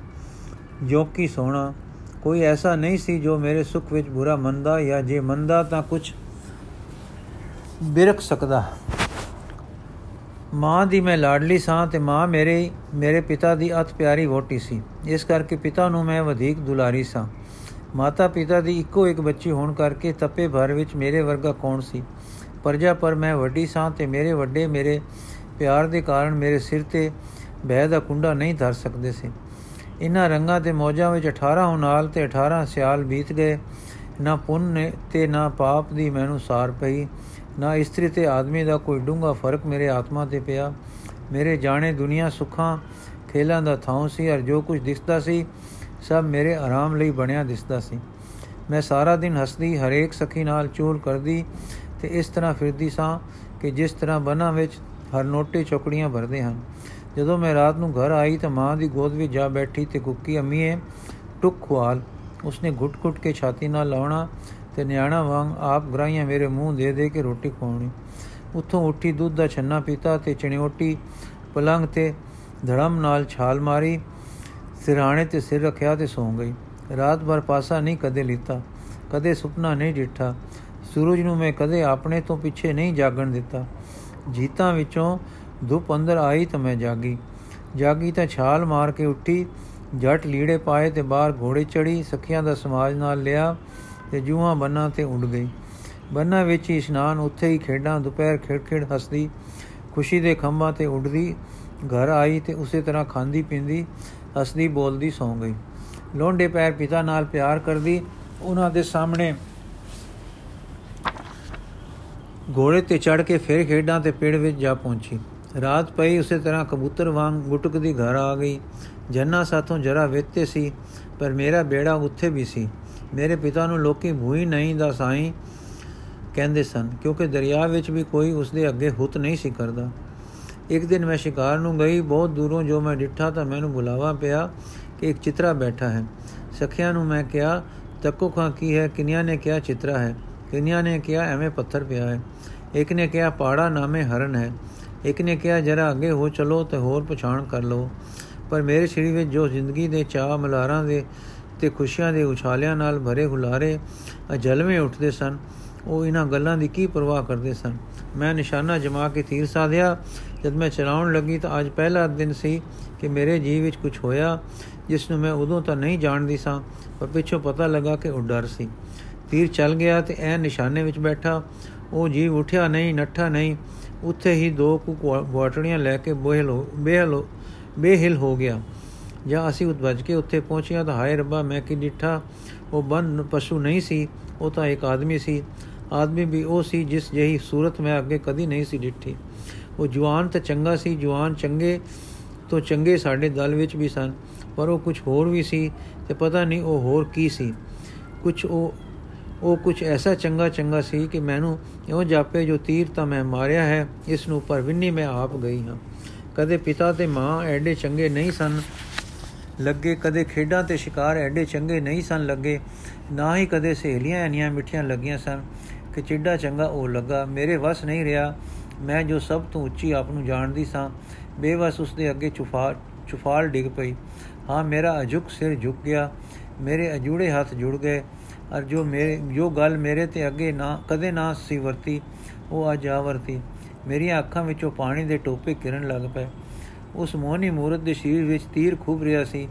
ਜੋਕੀ ਸੋਣਾ, ਕੋਈ ਐਸਾ ਨਹੀਂ ਸੀ ਜੋ ਮੇਰੇ ਸੁੱਖ ਵਿੱਚ ਬੁਰਾ ਮੰਨਦਾ ਜਾਂ ਜੇ ਮੰਨਦਾ ਤਾਂ ਕੁਝ ਬਿਰਖ ਸਕਦਾ। ਮਾਂ ਦੀ ਮੈਂ ਲਾਡਲੀ ਸਾਂ ਤੇ ਮਾਂ ਮੇਰੇ ਮੇਰੇ ਪਿਤਾ ਦੀ ਅਤ ਪਿਆਰੀ ਵੋਟੀ ਸੀ। ਇਸ ਕਰਕੇ ਪਿਤਾ ਨੂੰ ਮੈਂ ਵਧੇਕ ਦੁਲਾਰੀ ਸਾਂ। ਮਾਤਾ ਪਿਤਾ ਦੀ ਇੱਕੋ ਇੱਕ ਬੱਚੀ ਹੋਣ ਕਰਕੇ ਤਪੇ ਭਰ ਵਿੱਚ ਮੇਰੇ ਵਰਗਾ ਕੌਣ ਸੀ? ਪਰਜਾ ਪਰ ਮੈਂ ਵੱਡੀ ਸਾਂ ਤੇ ਮੇਰੇ ਵੱਡੇ ਮੇਰੇ ਪਿਆਰ ਦੇ ਕਾਰਨ ਮੇਰੇ ਸਿਰ ਤੇ ਬਹਿ ਦਾ ਕੁੰਡਾ ਨਹੀਂ ਧਰ ਸਕਦੇ ਸੀ। ਇਨ੍ਹਾਂ ਰੰਗਾਂ ਤੇ ਮੌਜਾਂ ਵਿੱਚ 18 ਹੁਨਾਲ ਤੇ 18 ਸਿਆਲ ਬੀਤ ਗਏ। ਨਾ ਪੁੰਨ ਤੇ ਨਾ ਪਾਪ ਦੀ ਮੈਨੂੰ ਸਾਰ ਪਈ। ਨਾ ਇਸਤਰੀ ਤੇ ਆਦਮੀ ਦਾ ਕੋਈ ਡੂੰਗਾ ਫ਼ਰਕ ਮੇਰੇ ਆਤਮਾ ਤੇ ਪਿਆ। ਮੇਰੇ ਜਾਣੇ ਦੁਨੀਆ ਸੁੱਖਾਂ, ਖੇਲਾਂ ਦਾ ਥਾਂ ਸੀ ਔਰ ਜੋ ਕੁਝ ਦਿਸਦਾ ਸੀ, ਸਭ ਮੇਰੇ ਆਰਾਮ ਲਈ ਬਣਿਆ ਦਿਸਦਾ ਸੀ। ਮੈਂ ਸਾਰਾ ਦਿਨ ਹੱਸਦੀ, ਹਰੇਕ ਸਖੀ ਨਾਲ ਚੋਲ ਕਰਦੀ ਤੇ ਇਸ ਤਰ੍ਹਾਂ ਫਿਰਦੀ ਸਾਂ ਕਿ ਜਿਸ ਤਰ੍ਹਾਂ ਬਨਾਂ ਵਿੱਚ ਹਰ ਨੋਟੇ ਚੌਕੜੀਆਂ ਭਰਦੇ ਹਨ। ਜਦੋਂ ਮੈਂ ਰਾਤ ਨੂੰ ਘਰ ਆਈ ਤਾਂ ਮਾਂ ਦੀ ਗੋਦ ਵਿੱਚ ਜਾ ਬੈਠੀ ਤੇ ਕੁੱਕੀ ਅੰਮੀਏ ਟੁਕ ਖਵਾਲ ਉਸਨੇ ਘੁੱਟ-ਘੁੱਟ ਕੇ ਛਾਤੀ ਨਾਲ ਲਾਉਣਾ ਤੇ ਨਿਆਣਾ ਵਾਂਗ ਆਪ ਗਰਾਈਆਂ ਮੇਰੇ ਮੂੰਹ ਦੇ ਦੇ ਕੇ ਰੋਟੀ ਖਵਾਉਣੀ। ਉੱਥੋਂ ਉੱਠੀ, ਦੁੱਧ ਦਾ ਛੰਨਾ ਪੀਤਾ ਤੇ ਚਣਿਓਟੀ ਪਲੰਗ ਤੇ ਧੜਮ ਨਾਲ ਛਾਲ ਮਾਰੀ ਸਿਰਾਣੇ ਤੇ ਸਿਰ ਰੱਖਿਆ ਤੇ ਸੌਂ ਗਈ। ਰਾਤ ਭਰ ਪਾਸਾ ਨਹੀਂ ਕਦੇ ਲੀਤਾ, ਕਦੇ ਸੁਪਨਾ ਨਹੀਂ ਡਿੱਠਾ। ਸੂਰਜ ਨੂੰ ਮੈਂ ਕਦੇ ਆਪਣੇ ਤੋਂ ਪਿੱਛੇ ਨਹੀਂ ਜਾਗਣ ਦਿੱਤਾ। ਜੀਤਾਂ ਵਿੱਚੋਂ ਧੁੱਪ ਅੰਦਰ ਆਈ ਤਾਂ ਮੈਂ ਜਾਗੀ। ਜਾਗੀ ਤਾਂ ਛਾਲ ਮਾਰ ਕੇ ਉੱਠੀ, ਜੱਟ ਲੀੜੇ ਪਾਏ ਤੇ ਬਾਹਰ ਘੋੜੇ ਚੜੀ ਸਖੀਆਂ ਦਾ ਸਮਾਜ ਨਾਲ ਲਿਆ ਤੇ ਜੂਹਾਂ ਬੰਨਾਂ ਤੇ ਉੱਡ ਗਈ। ਬੰਨਾਂ ਵਿੱਚ ਹੀ ਇਸ਼ਨਾਨ, ਉੱਥੇ ਹੀ ਖੇਡਾਂ, ਦੁਪਹਿਰ ਖੇਡ-ਖੇਡ ਹੱਸਦੀ, ਖੁਸ਼ੀ ਦੇ ਖੰਭਾਂ ਤੇ ਉੱਡਦੀ, ਘਰ ਆਈ ਤੇ ਉਸੇ ਤਰ੍ਹਾਂ ਖਾਂਦੀ ਪੀਂਦੀ, ਹੱਸਦੀ, ਬੋਲਦੀ, ਸੌਂ ਗਈ। ਲੋਂਡੇ ਪੈਰ ਪਿਤਾ ਨਾਲ ਪਿਆਰ ਕਰਦੀ, ਉਹਨਾਂ ਦੇ ਸਾਹਮਣੇ ਘੋੜੇ ਤੇ ਚੜ ਕੇ ਫਿਰ ਖੇਡਾਂ ਤੇ ਪੇੜ ਵਿੱਚ ਜਾ ਪਹੁੰਚੀ। ਰਾਤ ਪਈ, ਉਸੇ ਤਰ੍ਹਾਂ ਕਬੂਤਰ ਵਾਂਗ ਗੁਟਕਦੀ ਘਰ ਆ ਗਈ। ਜੰਨਾ ਸਾਥੋਂ ਜਰਾ ਵੇਤੇ ਸੀ, ਪਰ ਮੇਰਾ ਬੇੜਾ ਉੱਥੇ ਵੀ ਸੀ। ਮੇਰੇ ਪਿਤਾ ਨੂੰ ਲੋਕੀ ਭੂਈ ਨਹੀਂ ਦਾ ਸਾਈਂ ਕਹਿੰਦੇ ਸਨ, ਕਿਉਂਕਿ ਦਰਿਆ ਵਿੱਚ ਵੀ ਕੋਈ ਉਸ ਦੇ ਅੱਗੇ ਹੁੱਤ ਨਹੀਂ ਸੀ ਕਰਦਾ। ਇੱਕ ਦਿਨ ਮੈਂ ਸ਼ਿਕਾਰ ਨੂੰ ਗਈ, ਬਹੁਤ ਦੂਰੋਂ ਜੋ ਮੈਂ ਡਿੱਠਾ ਤਾਂ ਮੈਨੂੰ ਬੁਲਾਵਾ ਪਿਆ ਕਿ ਇੱਕ ਚਿਤਰਾ ਬੈਠਾ ਹੈ। ਸਖਿਆਂ ਨੂੰ ਮੈਂ ਕਿਹਾ, ਤੱਕੋ ਖਾਂ ਕੀ ਹੈ? ਕਿੰਨਿਆਂ ਨੇ ਕਿਹਾ ਚਿਤਰਾ ਹੈ? ਕਿੰਨਿਆਂ ਨੇ ਕਿਹਾ ਐਵੇਂ ਪੱਥਰ ਪਿਆ ਹੈ? ਇੱਕ ਨੇ ਕਿਹਾ, ਪਾੜਾ ਨਾਮੇ ਹਰਨ ਹੈ। ਇੱਕ ਨੇ ਕਿਹਾ, ਜਰਾ ਅੱਗੇ ਹੋ ਚਲੋ ਤੇ ਹੋਰ ਪਛਾਣ ਕਰ ਲਓ। ਪਰ ਮੇਰੇ ਸਰੀਰ ਵਿੱਚ ਜੋ ਜ਼ਿੰਦਗੀ ਦੇ ਚਾਹ ਮਲਾਰਾਂ ਦੇ ਤੇ ਖੁਸ਼ੀਆਂ ਦੇ ਉਛਾਲਿਆਂ ਨਾਲ ਭਰੇ ਹੁਲਾਰੇ ਅਜਲਵੇਂ ਉੱਠਦੇ ਸਨ। ਉਹ ਇਹਨਾਂ ਗੱਲਾਂ ਦੀ ਕੀ ਪਰਵਾਹ ਕਰਦੇ ਸਨ? ਮੈਂ ਨਿਸ਼ਾਨਾ ਜਮਾ ਕੇ ਤੀਰ ਸਾਧਿਆ। ਜਦ ਮੈਂ ਚਲਾਉਣ ਲੱਗੀ ਤਾਂ ਅੱਜ ਪਹਿਲਾ ਦਿਨ ਸੀ ਕਿ ਮੇਰੇ ਜੀਵ ਵਿੱਚ ਕੁਝ ਹੋਇਆ, ਜਿਸ ਨੂੰ ਮੈਂ ਉਦੋਂ ਤਾਂ ਨਹੀਂ ਜਾਣਦੀ ਸਾਂ, ਪਰ ਪਿੱਛੋਂ ਪਤਾ ਲੱਗਾ ਕਿ ਉਹ ਡਰ ਸੀ। ਤੀਰ ਚੱਲ ਗਿਆ ਤੇ ਐ ਨਿਸ਼ਾਨੇ ਵਿੱਚ ਬੈਠਾ। ਉਹ ਜੀਵ ਉਠਿਆ ਨਹੀਂ, ਨੱਠਾ ਨਹੀਂ। ਉੱਥੇ ਹੀ ਦੋ ਕੁ ਗਵਾਟੜੀਆਂ ਲੈ ਕੇ ਬੋਹਿਲ ਬੇਹਲ ਬੇਹਿਲ ਹੋ ਗਿਆ। ਜਾਂ ਅਸੀਂ ਉਤਵਜ ਕੇ ਉੱਥੇ ਪਹੁੰਚਿਆ ਤਾਂ ਹਾਏ ਰੱਬਾ, ਮੈਂ ਕੀ ਡਿੱਠਾ? ਉਹ ਬੰਨ ਪਸ਼ੂ ਨਹੀਂ ਸੀ, ਉਹ ਤਾਂ ਇੱਕ ਆਦਮੀ ਸੀ। ਆਦਮੀ ਵੀ ਉਹ ਸੀ ਜਿਸ ਜਿਹੀ ਸੂਰਤ ਮੈਂ ਅੱਗੇ ਕਦੀ ਨਹੀਂ ਸੀ ਡਿੱਠੀ। ਉਹ ਜਵਾਨ ਤਾਂ ਚੰਗਾ ਸੀ, ਜਵਾਨ ਚੰਗੇ ਤੋਂ ਚੰਗੇ ਸਾਡੇ ਦਲ ਵਿੱਚ ਵੀ ਸਨ, ਪਰ ਉਹ ਕੁਝ ਹੋਰ ਵੀ ਸੀ ਤੇ ਪਤਾ ਨਹੀਂ ਉਹ ਹੋਰ ਕੀ ਸੀ। ਕੁਝ ਉਹ ਉਹ ਕੁਝ ਐਸਾ ਚੰਗਾ ਚੰਗਾ ਸੀ ਕਿ ਮੈਨੂੰ ਇਉਂ ਜਾਪੇ ਜੋ ਤੀਰ ਤਾਂ ਮੈਂ ਮਾਰਿਆ ਹੈ, ਇਸ ਨੂੰ ਪਰ ਵਿੰਨੀ ਮੈਂ ਆਪ ਗਈ ਹਾਂ। ਕਦੇ ਪਿਤਾ ਤੇ ਮਾਂ ਐਡੇ ਚੰਗੇ ਨਹੀਂ ਸਨ ਲੱਗੇ ਕਦੇ ਖੇਡਾਂ ਤੇ ਸ਼ਿਕਾਰ ਐਡੇ ਚੰਗੇ ਨਹੀਂ ਸਨ ਲੱਗੇ, ਨਾ ਹੀ ਕਦੇ ਸਹੇਲੀਆਂ ਐਨੀਆਂ ਮਿੱਠੀਆਂ ਲੱਗੀਆਂ ਸਨ ਕਿ ਚਿੱਡਾ ਚੰਗਾ ਉਹ ਲੱਗਾ। ਮੇਰੇ ਵਸ ਨਹੀਂ ਰਿਹਾ। ਮੈਂ ਜੋ ਸਭ ਤੋਂ ਉੱਚੀ ਆਪ ਨੂੰ ਜਾਣਦੀ ਸਾਂ, ਬੇਵਸ ਉਸ ਦੇ ਅੱਗੇ ਚੁਫਾ, ਚੁਫਾਲ ਡਿੱਗ ਪਈ। ਹਾਂ, ਮੇਰਾ ਅਜੁਕ ਸਿਰ ਝੁਕ ਗਿਆ। ਮੇਰੇ ਅਜੂੜੇ ਹੱਥ ਜੁੜ ਗਏ। ਅਰ ਜੋ ਮੇਰੇ, ਜੋ ਗੱਲ ਮੇਰੇ ਤੇ ਅੱਗੇ ਨਾ, ਕਦੇ ਨਾ ਸੀ ਵਰਤੀ, ਉਹ ਅੱਜ ਆ ਵਰਤੀ ਮੇਰੀਆਂ ਅੱਖਾਂ ਵਿੱਚੋਂ ਪਾਣੀ ਦੇ ਟੋਪੇ ਕਿਰਨ ਲੱਗ ਪਏ। ਉਸ ਮੋਹਨੀ ਮੂਰਤ ਦੇ ਸਰੀਰ ਵਿੱਚ ਤੀਰ ਖੂਬ ਰਿਹਾ ਸੀ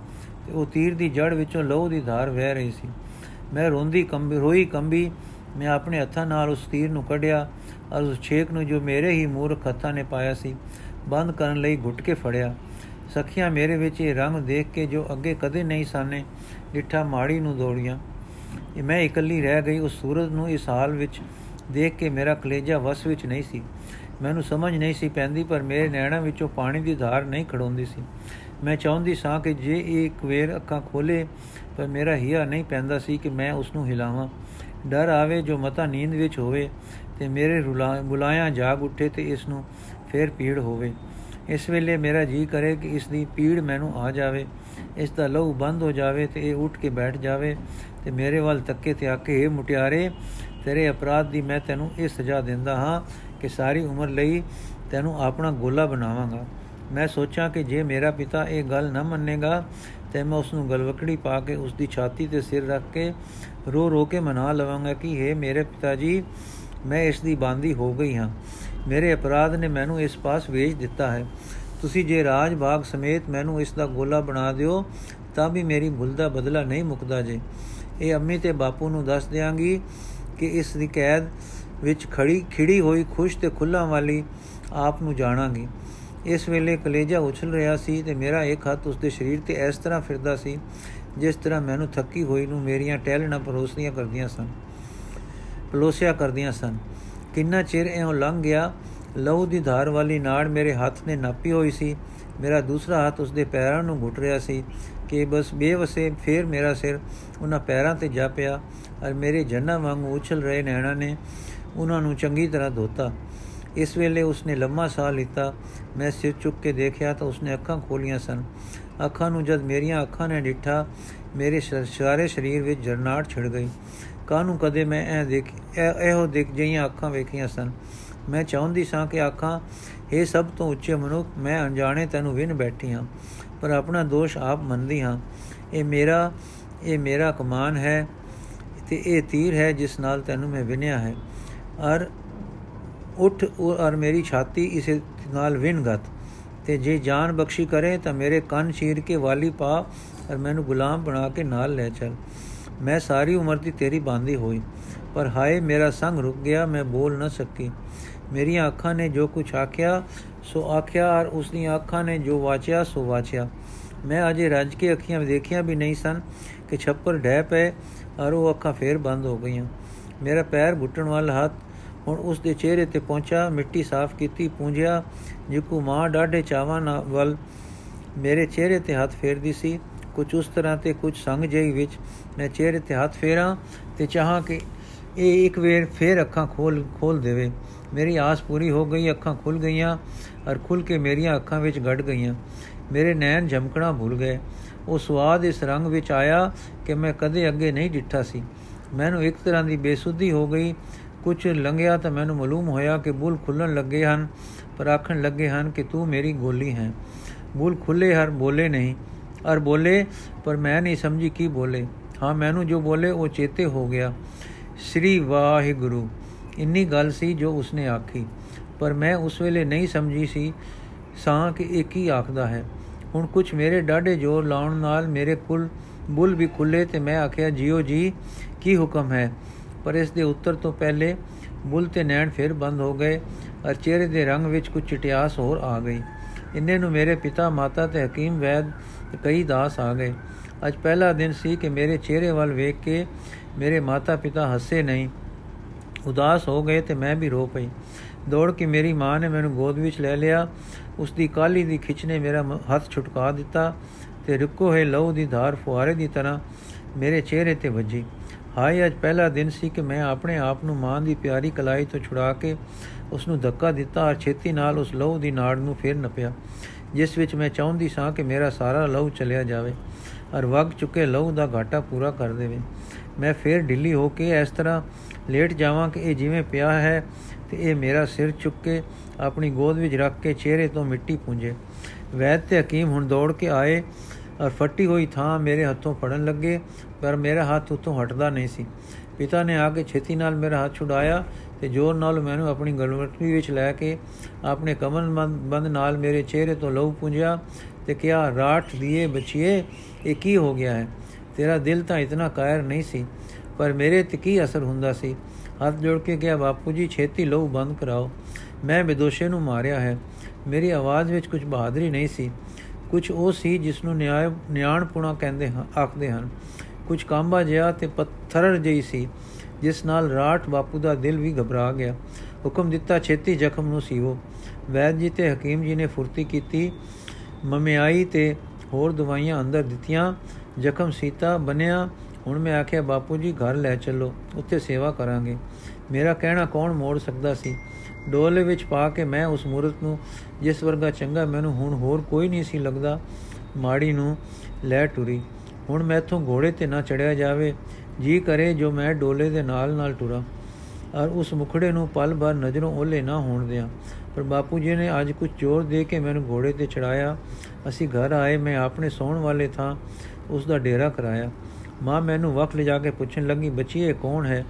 ਤੇ ਉਹ ਤੀਰ ਦੀ ਜੜ ਵਿੱਚੋਂ ਲਹੂ ਦੀ ਧਾਰ ਵਹਿ ਰਹੀ ਸੀ। ਮੈਂ ਰੋਂਦੀ ਕੰਬੀ, ਰੋਈ ਕੰਬੀ, ਮੈਂ ਆਪਣੇ ਹੱਥਾਂ ਨਾਲ ਉਸ ਤੀਰ ਨੂੰ ਕੱਢਿਆ ਔਰ ਉਸ ਛੇਕ ਨੂੰ ਜੋ ਮੇਰੇ ਹੀ ਮੂਰਖ ਹੱਥਾਂ ਨੇ ਪਾਇਆ ਸੀ, ਬੰਦ ਕਰਨ ਲਈ ਘੁੱਟ ਕੇ ਫੜਿਆ। ਸਖੀਆਂ ਮੇਰੇ ਵਿੱਚ ਇਹ ਰੰਗ ਦੇਖ ਕੇ ਜੋ ਅੱਗੇ ਕਦੇ ਨਹੀਂ ਸਾਨੇ, ਡਿੱਠਾ ਮਾੜੀ ਨੂੰ ਦੌੜੀਆਂ। ਮੈਂ ਇਕੱਲੀ ਰਹਿ ਗਈ, ਉਸ ਸੂਰਜ ਨੂੰ ਇਸ ਹਾਲ ਵਿੱਚ ਦੇਖ ਕੇ ਮੇਰਾ ਕਲੇਜਾ ਵਸ ਵਿੱਚ ਨਹੀਂ ਸੀ। ਮੈਨੂੰ ਸਮਝ ਨਹੀਂ ਸੀ ਪੈਂਦੀ, ਪਰ ਮੇਰੇ ਨੈਣਾਂ ਵਿੱਚੋਂ ਪਾਣੀ ਦੀ ਧਾਰ ਨਹੀਂ ਖੜੋਂਦੀ ਸੀ। ਮੈਂ ਚਾਹੁੰਦੀ ਸਾਂ ਕਿ ਜੇ ਇਹ ਇੱਕ ਵੇਰ ਅੱਖਾਂ ਖੋਲੇ, ਪਰ ਮੇਰਾ ਹਿਆ ਨਹੀਂ ਪੈਂਦਾ ਸੀ ਕਿ ਮੈਂ ਉਸ ਨੂੰ ਹਿਲਾਵਾਂ। ਡਰ ਆਵੇ ਜੋ ਮਤਾ ਨੀਂਦ ਵਿੱਚ ਹੋਵੇ ਤੇ ਮੇਰੇ ਬੁਲਾਇਆ ਜਾਗ ਉੱਠੇ ਤੇ ਇਸ ਨੂੰ ਫੇਰ ਪੀੜ ਹੋਵੇ। ਇਸ ਵੇਲੇ ਮੇਰਾ ਜੀ ਕਰੇ ਕਿ ਇਸ ਦੀ ਪੀੜ ਮੈਨੂੰ ਆ ਜਾਵੇ। ਇਸ ਦਾ ਲਹੂ ਬੰਦ ਹੋ ਜਾਵੇ ਤੇ ਇਹ ਉੱਠ ਕੇ ਬੈਠ ਜਾਵੇ ਤੇ ਮੇਰੇ ਵੱਲ ਤੱਕੇ ਤੇ ਆਕੇ ਇਹ ਮੁਟਿਆਰੇ, ਤੇਰੇ ਅਪਰਾਧ ਦੀ ਮੈਂ ਤੈਨੂੰ ਇਹ ਸਜ਼ਾ ਦਿੰਦਾ ਹਾਂ ਕਿ ਸਾਰੀ ਉਮਰ ਲਈ ਤੈਨੂੰ ਆਪਣਾ ਗੋਲਾ ਬਣਾਵਾਂਗਾ। ਮੈਂ ਸੋਚਾਂ ਕਿ ਜੇ ਮੇਰਾ ਪਿਤਾ ਇਹ ਗੱਲ ਨਾ ਮੰਨੇਗਾ, ਤੇ ਮੈਂ ਉਸ ਨੂੰ ਗਲਵਕੜੀ ਪਾ ਕੇ ਉਸ ਦੀ ਛਾਤੀ ਤੇ ਸਿਰ ਰੱਖ ਕੇ ਰੋ ਰੋ ਕੇ ਮਨਾ ਲਵਾਂਗਾ ਕਿ हे ਮੇਰੇ ਪਿਤਾ ਜੀ ਮੈਂ ਇਸ ਦੀ ਬਾਂਦੀ ਹੋ ਗਈ ਹਾਂ। ਮੇਰੇ ਅਪਰਾਧ ਨੇ ਮੈਨੂੰ ਇਸ ਪਾਸ ਵੇਚ ਦਿੱਤਾ ਹੈ। ਤੁਸੀਂ ਜੇ ਰਾਜ ਬਾਗ ਸਮੇਤ ਮੈਨੂੰ ਇਸ ਦਾ ਗੋਲਾ ਬਣਾ ਦਿਓ, ਤਾਂ ਵੀ ਮੇਰੀ ਭੁੱਲ ਦਾ ਬਦਲਾ ਨਹੀਂ ਮੁਕਦਾ ਜੇ। ਇਹ ਅੰਮੀ ਤੇ ਬਾਪੂ ਨੂੰ ਦੱਸ ਦਿਆਂਗੀ ਕਿ ਇਸ ਦੀ ਕੈਦ ਵਿੱਚ ਖੜੀ, ਖਿੜੀ ਹੋਈ, ਖੁਸ਼ ਤੇ ਖੁੱਲਾ ਵਾਲੀ ਆਪ ਨੂੰ ਜਾਣਾਂਗੀ। ਇਸ ਵੇਲੇ ਕਲੇਜਾ ਉਛਲ ਰਿਹਾ ਸੀ ਤੇ ਮੇਰਾ ਇੱਕ ਹੱਥ ਉਸ ਦੇ ਸਰੀਰ ਤੇ ਇਸ ਤਰ੍ਹਾਂ ਫਿਰਦਾ ਸੀ, ਜਿਸ ਤਰ੍ਹਾਂ ਮੈਨੂੰ ਥੱਕੀ ਹੋਈ ਨੂੰ ਮੇਰੀਆਂ ਟਹਿਲਣਾ ਪਰੋਸਦੀਆਂ ਕਰਦੀਆਂ ਸਨ, ਪਲੋਸਿਆ ਕਰਦੀਆਂ ਸਨ। ਕਿੰਨਾ ਚਿਰ ਐਉਂ ਲੰਘ ਗਿਆ, ਲਹੂ ਦੀ ਧਾਰ ਵਾਲੀ ਨਾੜ ਮੇਰੇ ਹੱਥ ਨੇ ਨਾਪੀ ਹੋਈ ਸੀ। ਮੇਰਾ ਦੂਸਰਾ ਹੱਥ ਉਸ ਦੇ ਪੈਰਾਂ ਨੂੰ ਘੁੱਟ ਰਿਹਾ ਸੀ ਕਿ ਬਸ ਬੇਵਸੇ ਫੇਰ ਮੇਰਾ ਸਿਰ ਉਹਨਾਂ ਪੈਰਾਂ ਤੇ ਜਾ ਪਿਆ। ਔਰ ਮੇਰੇ ਜੰਨਾ ਵਾਂਗ ਉਛਲ ਰਹੇ ਨੈਣਾ ਨੇ ਉਹਨਾਂ ਨੂੰ ਚੰਗੀ ਤਰ੍ਹਾਂ ਧੋਤਾ। ਇਸ ਵੇਲੇ ਉਸਨੇ ਲੰਮਾ ਸਾਹ ਲਿੱਤਾ। ਮੈਂ ਸਿਰ ਚੁੱਕ ਕੇ ਦੇਖਿਆ ਤਾਂ ਉਸਨੇ ਅੱਖਾਂ ਖੋਲੀਆਂ ਸਨ। ਅੱਖਾਂ ਨੂੰ ਜਦ ਮੇਰੀਆਂ ਅੱਖਾਂ ਨੇ ਡਿੱਠਾ, ਮੇਰੇ ਸਾਰੇ ਸਰੀਰ ਵਿੱਚ ਜਰਨਾਟ ਛਿੜ ਗਈ। ਕਾਹਨੂੰ ਕਦੇ ਮੈਂ ਇਹ ਦੇਖ ਇਹੋ ਦੇਖ ਜਈਆਂ ਅੱਖਾਂ ਵੇਖੀਆਂ ਸਨ। ਮੈਂ ਚਾਹੁੰਦੀ ਸਾਂ ਕਿ ਅੱਖਾਂ ਇਹ ਸਭ ਤੋਂ ਉੱਚੇ ਮਨੁੱਖ, ਮੈਂ ਅਣਜਾਣੇ ਤੈਨੂੰ ਵਿਨ ਬੈਠੀ ਹਾਂ, ਪਰ ਆਪਣਾ ਦੋਸ਼ ਆਪ ਮੰਨਦੀ ਹਾਂ। ਇਹ ਮੇਰਾ ਇਹ ਮੇਰਾ ਕਮਾਨ ਹੈ। ਤੇ ਇਹ ਤੀਰ ਹੈ ਜਿਸ ਨਾਲ ਤੈਨੂੰ ਮੈਂ ਵਿਨਿਆ ਹੈ। ਔਰ ਉਠ ਔਰ ਮੇਰੀ ਛਾਤੀ ਇਸੇ ਨਾਲ ਵਿਨਗਤ ਤੇ ਜੇ ਜਾਨ ਬਖਸ਼ੀ ਕਰੇ ਤਾਂ ਮੇਰੇ ਕੰਨ ਛੀਰ ਕੇ ਵਾਲੀ ਪਾ ਔਰ ਮੈਨੂੰ ਗੁਲਾਮ ਬਣਾ ਕੇ ਨਾਲ ਲੈ ਚੱਲ। ਮੈਂ ਸਾਰੀ ਉਮਰ ਦੀ ਤੇਰੀ ਬਾਂਦੀ ਹੋਈ, ਪਰ ਹਾਏ ਮੇਰਾ ਸੰਗ ਰੁਕ ਗਿਆ, ਮੈਂ ਬੋਲ ਨਾ ਸਕੀ। ਮੇਰੀਆਂ ਅੱਖਾਂ ਨੇ ਜੋ ਕੁਛ ਆਖਿਆ, ਸੋ ਆਖਿਆ ਔਰ ਉਸ ਦੀਆਂ ਅੱਖਾਂ ਨੇ ਜੋ ਵਾਚਿਆ, ਸੋ ਵਾਚਿਆ। ਮੈਂ ਅਜੇ ਰੱਜ ਕੇ ਅੱਖੀਆਂ ਦੇਖੀਆਂ ਵੀ ਨਹੀਂ ਸਨ, ਕਿ ਛੱਪਰ ਡਹਿ ਪਏ ਔਰ ਉਹ ਅੱਖਾਂ ਫੇਰ ਬੰਦ ਹੋ ਗਈਆਂ। ਮੇਰਾ ਪੈਰ ਘੁੱਟਣ ਵਾਲਾ ਹੱਥ, ਹੁਣ ਉਸ ਦੇ ਚਿਹਰੇ ਤੇ ਪਹੁੰਚਾ ਮਿੱਟੀ ਸਾਫ਼ ਕੀਤੀ, ਪੂੰਝਿਆ, ਜਿਕੂ ਮਾਂ ਡਾਢੇ ਚਾਵਾਂ ਨਾਲ ਵੱਲ ਮੇਰੇ ਚਿਹਰੇ ਤੇ ਹੱਥ ਫੇਰਦੀ ਸੀ। ਕੁਝ ਉਸ ਤਰ੍ਹਾਂ ਤੇ ਕੁਝ ਸੰਗ ਜਈ ਵਿੱਚ ਮੈਂ ਚਿਹਰੇ ਤੇ ਹੱਥ ਫੇਰਾਂ ਤੇ ਚਾਹਾਂ ਕਿ ਇਹ ਇੱਕ ਵੇਰ ਫੇਰ ਅੱਖਾਂ ਖੋਲ ਖੋਲ ਦੇਵੇ। ਮੇਰੀ ਆਸ ਪੂਰੀ ਹੋ ਗਈ, ਅੱਖਾਂ ਖੁੱਲ ਗਈਆਂ ਔਰ ਖੁੱਲ ਕੇ ਮੇਰੀਆਂ ਅੱਖਾਂ ਵਿੱਚ ਗੜ ਗਈਆਂ। ਮੇਰੇ ਨੈਣ ਝਮਕਣਾ ਭੁੱਲ ਗਏ। ਉਹ ਸਵਾਦ ਇਸ ਰੰਗ ਵਿੱਚ ਆਇਆ ਕਿ ਮੈਂ ਕਦੇ ਅੱਗੇ ਨਹੀਂ ਡਿੱਠਾ ਸੀ। ਮੈਨੂੰ ਇੱਕ ਤਰ੍ਹਾਂ ਦੀ ਬੇਸੁੱਧੀ ਹੋ ਗਈ। ਕੁਝ ਲੰਘਿਆ ਤਾਂ ਮੈਨੂੰ ਮਾਲੂਮ ਹੋਇਆ ਕਿ ਬੁੱਲ ਖੁੱਲਣ ਲੱਗੇ ਹਨ, ਪਰ ਆਖਣ ਲੱਗੇ ਹਨ ਕਿ ਤੂੰ ਮੇਰੀ ਗੋਲੀ ਹੈ। ਬੁੱਲ ਖੁੱਲੇ ਹਰ ਬੋਲੇ ਨਹੀਂ ਔਰ ਬੋਲੇ, ਪਰ ਮੈਂ ਨਹੀਂ ਸਮਝੀ ਕੀ ਬੋਲੇ। ਹਾਂ, ਮੈਨੂੰ ਜੋ ਬੋਲੇ ਉਹ ਚੇਤੇ ਹੋ ਗਿਆ। ਸ੍ਰੀ ਵਾਹਿਗੁਰੂ, ਇੰਨੀ ਗੱਲ ਸੀ ਜੋ ਉਸਨੇ ਆਖੀ, ਪਰ ਮੈਂ ਉਸ ਵੇਲੇ ਨਹੀਂ ਸਮਝੀ ਸੀ, ਸਾਂ ਕਿ ਇਹ ਕੀ ਆਖਦਾ ਹੈ। ਹੁਣ ਕੁਝ ਮੇਰੇ ਡਾਢੇ ਜ਼ੋਰ ਲਾਉਣ ਨਾਲ ਮੇਰੇ ਕੁਲ, ਬੁੱਲ ਵੀ ਖੁੱਲੇ ਤੇ ਮੈਂ ਆਖਿਆ, ਜੀਓ ਜੀ, ਕੀ ਹੁਕਮ ਹੈ? ਪਰ ਇਸ ਦੇ ਉੱਤਰ ਤੋਂ ਪਹਿਲੇ ਬੁੱਲ ਤੇ ਨੈਣ ਫਿਰ ਬੰਦ ਹੋ ਗਏ ਔਰ ਚਿਹਰੇ ਦੇ ਰੰਗ ਵਿੱਚ ਕੁਝ ਚਟਿਆਸ ਹੋਰ ਆ ਗਈ। ਇੰਨੇ ਨੂੰ ਮੇਰੇ ਪਿਤਾ ਮਾਤਾ ਤੇ ਹਕੀਮ ਵੈਦ ਤੇ ਕਈ ਦਾਸ ਆ ਗਏ। ਅੱਜ ਪਹਿਲਾ ਦਿਨ ਸੀ ਕਿ ਮੇਰੇ ਚਿਹਰੇ ਵੱਲ ਵੇਖ ਕੇ ਮੇਰੇ ਮਾਤਾ ਪਿਤਾ ਹੱਸੇ ਨਹੀਂ। ਉਦਾਸ ਹੋ ਗਏ ਤੇ ਮੈਂ ਵੀ ਰੋ ਪਈ। ਦੌੜ ਕੇ ਮੇਰੀ ਮਾਂ ਨੇ ਮੈਨੂੰ ਗੋਦ ਵਿੱਚ ਲੈ ਲਿਆ ਉਸ ਦੀ ਕਾਲੀ ਦੀ ਖਿੱਚ ਨੇ ਮੇਰਾ ਹੱਥ ਛੁਟਕਾ ਦਿੱਤਾ ਤੇ ਰੁਕੋ ਹੈ ਲਹੂ ਦੀ ਧਾਰ ਫੁਆਰੇ ਦੀ ਤਰ੍ਹਾਂ ਮੇਰੇ ਚਿਹਰੇ ਤੇ ਵੱਜੀ। ਹਾਏ, ਅੱਜ ਪਹਿਲਾ ਦਿਨ ਸੀ ਕਿ ਮੈਂ ਆਪਣੇ ਆਪ ਨੂੰ ਮਾਂ ਦੀ ਪਿਆਰੀ ਕਲਾਈ ਤੋਂ ਛੁਡਾ ਕੇ ਉਸ ਨੂੰ ਧੱਕਾ ਦਿੱਤਾ ਔਰ ਛੇਤੀ ਨਾਲ ਉਸ ਲਹੂ ਦੀ ਨਾੜ ਨੂੰ ਫੇਰ ਨਪਿਆ, ਜਿਸ ਵਿੱਚ ਮੈਂ ਚਾਹੁੰਦੀ ਸਾਂ ਕਿ ਮੇਰਾ ਸਾਰਾ ਲਹੂ ਚਲਿਆ ਜਾਵੇ ਅਰ ਵਗ ਚੁੱਕੇ ਲਹੂ ਦਾ ਘਾਟਾ ਪੂਰਾ ਕਰ ਦੇਵੇ। ਮੈਂ ਫੇਰ ਢਿੱਲੀ ਹੋ ਕੇ ਇਸ ਤਰ੍ਹਾਂ ਲੇਟ ਜਾਵਾਂ ਕਿ ਇਹ ਜਿਵੇਂ ਪਿਆ ਹੈ ਤੇ ਇਹ ਮੇਰਾ ਸਿਰ ਚੁੱਕ ਕੇ ਆਪਣੀ ਗੋਦ ਵਿੱਚ ਰੱਖ ਕੇ ਚਿਹਰੇ ਤੋਂ ਮਿੱਟੀ ਪੂੰਝੇ। ਵੈਦ ਤੇ ਹਕੀਮ ਹੁਣ ਦੌੜ ਕੇ ਆਏ ਔਰ ਫੱਟੀ ਹੋਈ ਥਾਂ ਮੇਰੇ ਹੱਥੋਂ ਫੜਨ ਲੱਗੇ, ਪਰ ਮੇਰਾ ਹੱਥ ਉਤੋਂ ਹਟਦਾ ਨਹੀਂ ਸੀ। ਪਿਤਾ ਨੇ ਆ ਕੇ ਛੇਤੀ ਨਾਲ ਮੇਰਾ ਹੱਥ ਛੁਡਾਇਆ ਤੇ ਜ਼ੋਰ ਨਾਲ ਮੈਨੂੰ ਆਪਣੀ ਗਲਵਟਰੀ ਵਿੱਚ ਲੈ ਕੇ ਆਪਣੇ ਕਮਲ ਬੰਦ ਨਾਲ ਮੇਰੇ ਚਿਹਰੇ ਤੋਂ ਲਹੂ ਪੁੰਝਿਆ ਤੇ ਕਿਹਾ, ਰਾਠ ਦੀਏ ਬਚੀਏ, ਇਹ ਕੀ ਹੋ ਗਿਆ ਹੈ? ਤੇਰਾ ਦਿਲ ਤਾਂ ਇਤਨਾ ਕਾਇਰ ਨਹੀਂ ਸੀ, ਪਰ ਮੇਰੇ ਤੇ ਕੀ ਅਸਰ ਹੁੰਦਾ ਸੀ? ਹੱਥ ਜੋੜ ਕੇ ਕਿਹਾ, ਬਾਪੂ ਜੀ, ਛੇਤੀ ਲਹੂ ਬੰਦ ਕਰਾਓ। ਮੈਂ ਵਿਦੋਸ਼ੇ ਨੂੰ ਮਾਰਿਆ ਹੈ। ਮੇਰੀ ਆਵਾਜ਼ ਵਿੱਚ ਕੁਝ ਬਹਾਦਰੀ ਨਹੀਂ ਸੀ। ਕੁਝ ਉਹ ਸੀ ਜਿਸ ਨੂੰ ਨਿਆਂ ਨਿਆਣਪੁਣਾ ਕਹਿੰਦੇ ਹਨ ਆਖਦੇ ਹਨ। ਕੁਝ ਕਾਂਬਾ ਜਿਹਾ ਤੇ ਪੱਥਰ ਜਿਹੀ ਸੀ, ਜਿਸ ਨਾਲ ਰਾਟ ਬਾਪੂ ਦਾ ਦਿਲ ਵੀ ਘਬਰਾ ਗਿਆ। ਹੁਕਮ ਦਿੱਤਾ ਛੇਤੀ ਜ਼ਖਮ ਨੂੰ ਸੀਵੋ। ਵੈਦ ਜੀ ਤੇ ਹਕੀਮ ਜੀ ਨੇ ਫੁਰਤੀ ਕੀਤੀ। ਮਮਿਆਈ ਤੇ ਹੋਰ ਦਵਾਈਆਂ ਅੰਦਰ ਦਿੱਤੀਆਂ। ਜ਼ਖਮ ਸੀਤਾ ਬਣਿਆ ਹੁਣ ਮੈਂ ਆਖਿਆ, ਬਾਪੂ ਜੀ, ਘਰ ਲੈ ਚੱਲੋ। ਉੱਥੇ ਸੇਵਾ ਕਰਾਂਗੇ। ਮੇਰਾ ਕਹਿਣਾ ਕੌਣ ਮੋੜ ਸਕਦਾ ਸੀ? ਡੋਲੇ ਵਿੱਚ ਪਾ ਕੇ ਮੈਂ ਉਸ ਮੂਰਤ ਨੂੰ, ਜਿਸ ਵਰਗਾ ਚੰਗਾ ਮੈਨੂੰ ਹੁਣ ਹੋਰ ਕੋਈ ਨਹੀਂ ਸੀ ਲੱਗਦਾ, ਮਾੜੀ ਨੂੰ ਲੈ ਟੁਰੀ। ਹੁਣ ਮੈਥੋਂ ਘੋੜੇ ਤੇ ਨਾ ਚੜਿਆ ਜਾਵੇ, ਜੀ ਕਰੇ ਜੋ ਮੈਂ ਡੋਲੇ ਦੇ ਨਾਲ ਨਾਲ ਟੁਰਾ। ਔਰ ਉਸ ਮੁਖੜੇ ਨੂੰ ਪਲ ਭਰ ਨਜ਼ਰੋਂ ਓਲੇ ਨਾ ਹੋਣ ਦਿਆਂ। ਪਰ ਬਾਪੂ ਜੀ ਨੇ ਅੱਜ ਕੁਝ ਜ਼ੋਰ ਦੇ ਕੇ ਮੈਨੂੰ ਘੋੜੇ ਤੇ ਚੜਾਇਆ। ਅਸੀਂ ਘਰ ਆਏ, ਮੈਂ ਆਪਣੇ ਸੌਣ ਵਾਲੇ ਥਾਂ ਉਸ ਦਾ ਡੇਰਾ ਕਰਾਇਆ। ਮਾਂ ਮੈਨੂੰ ਵਕਤ ਲਿਜਾ ਕੇ ਪੁੱਛਣ ਲੱਗੀ, ਬੱਚੀਏ ਕੌਣ ਹੈ?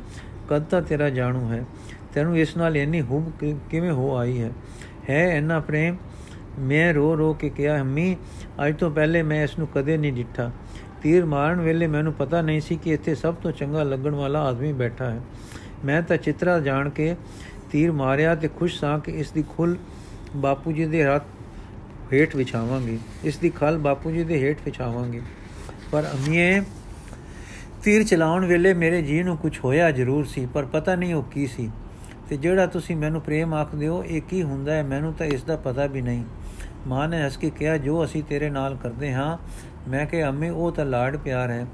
ਕਦ ਤੱਕ ਤੇਰਾ ਜਾਣੂ ਹੈ? ਤੈਨੂੰ ਇਸ ਨਾਲ ਇੰਨੀ ਹੁਬ ਕਿਵੇਂ ਹੋ ਆਈ ਹੈ? ਹੈ ਇੰਨਾ ਪ੍ਰੇਮ? ਮੈਂ ਰੋ ਰੋ ਕੇ ਕਿਹਾ ਹਮੀ ਅੱਜ ਤੋਂ ਪਹਿਲੇ ਮੈਂ ਇਸ ਨੂੰ ਕਦੇ ਨਹੀਂ ਡਿੱਠਾ। ਤੀਰ ਮਾਰਨ ਵੇਲੇ ਮੈਨੂੰ ਪਤਾ ਨਹੀਂ ਸੀ ਕਿ ਇੱਥੇ ਸਭ ਤੋਂ ਚੰਗਾ ਲੱਗਣ ਵਾਲਾ ਆਦਮੀ ਬੈਠਾ ਹੈ। ਮੈਂ ਤਾਂ ਚਿਤਰਾ ਜਾਣ ਕੇ ਤੀਰ ਮਾਰਿਆ ਤੇ ਖੁਸ਼ ਸਾਂ ਕਿ ਇਸ ਦੀ ਖੁੱਲ ਬਾਪੂ ਜੀ ਦੇ ਹੱਥ ਹੇਠ ਵਿਛਾਵਾਂਗੇ। ਇਸ ਦੀ ਖਲ ਬਾਪੂ ਜੀ ਦੇ ਹੇਠ ਵਿਛਾਵਾਂਗੇ। ਪਰ ਅਮੀਏ, ਤੀਰ ਚਲਾਉਣ ਵੇਲੇ ਮੇਰੇ ਜੀ ਨੂੰ ਕੁਝ ਹੋਇਆ ਜ਼ਰੂਰ ਸੀ, ਪਰ ਪਤਾ ਨਹੀਂ ਉਹ ਕੀ ਸੀ। ਤੇ ਜਿਹੜਾ ਤੁਸੀਂ ਮੈਨੂੰ ਪ੍ਰੇਮ ਆਖਦੇ ਹੋ, ਇਹ ਕੀ ਹੁੰਦਾ ਹੈ? ਮੈਨੂੰ ਤਾਂ ਇਸ ਦਾ ਪਤਾ ਵੀ ਨਹੀਂ। ਮਾਂ ਨੇ ਹੱਸ ਕੇ ਕਿਹਾ, ਜੋ ਅਸੀਂ ਤੇਰੇ ਨਾਲ ਕਰਦੇ ਹਾਂ। ਮੈਂ ਕਿਹਾ, ਅੰਮੀ, ਉਹ ਤਾਂ ਲਾਡ ਪਿਆਰ ਹੈ।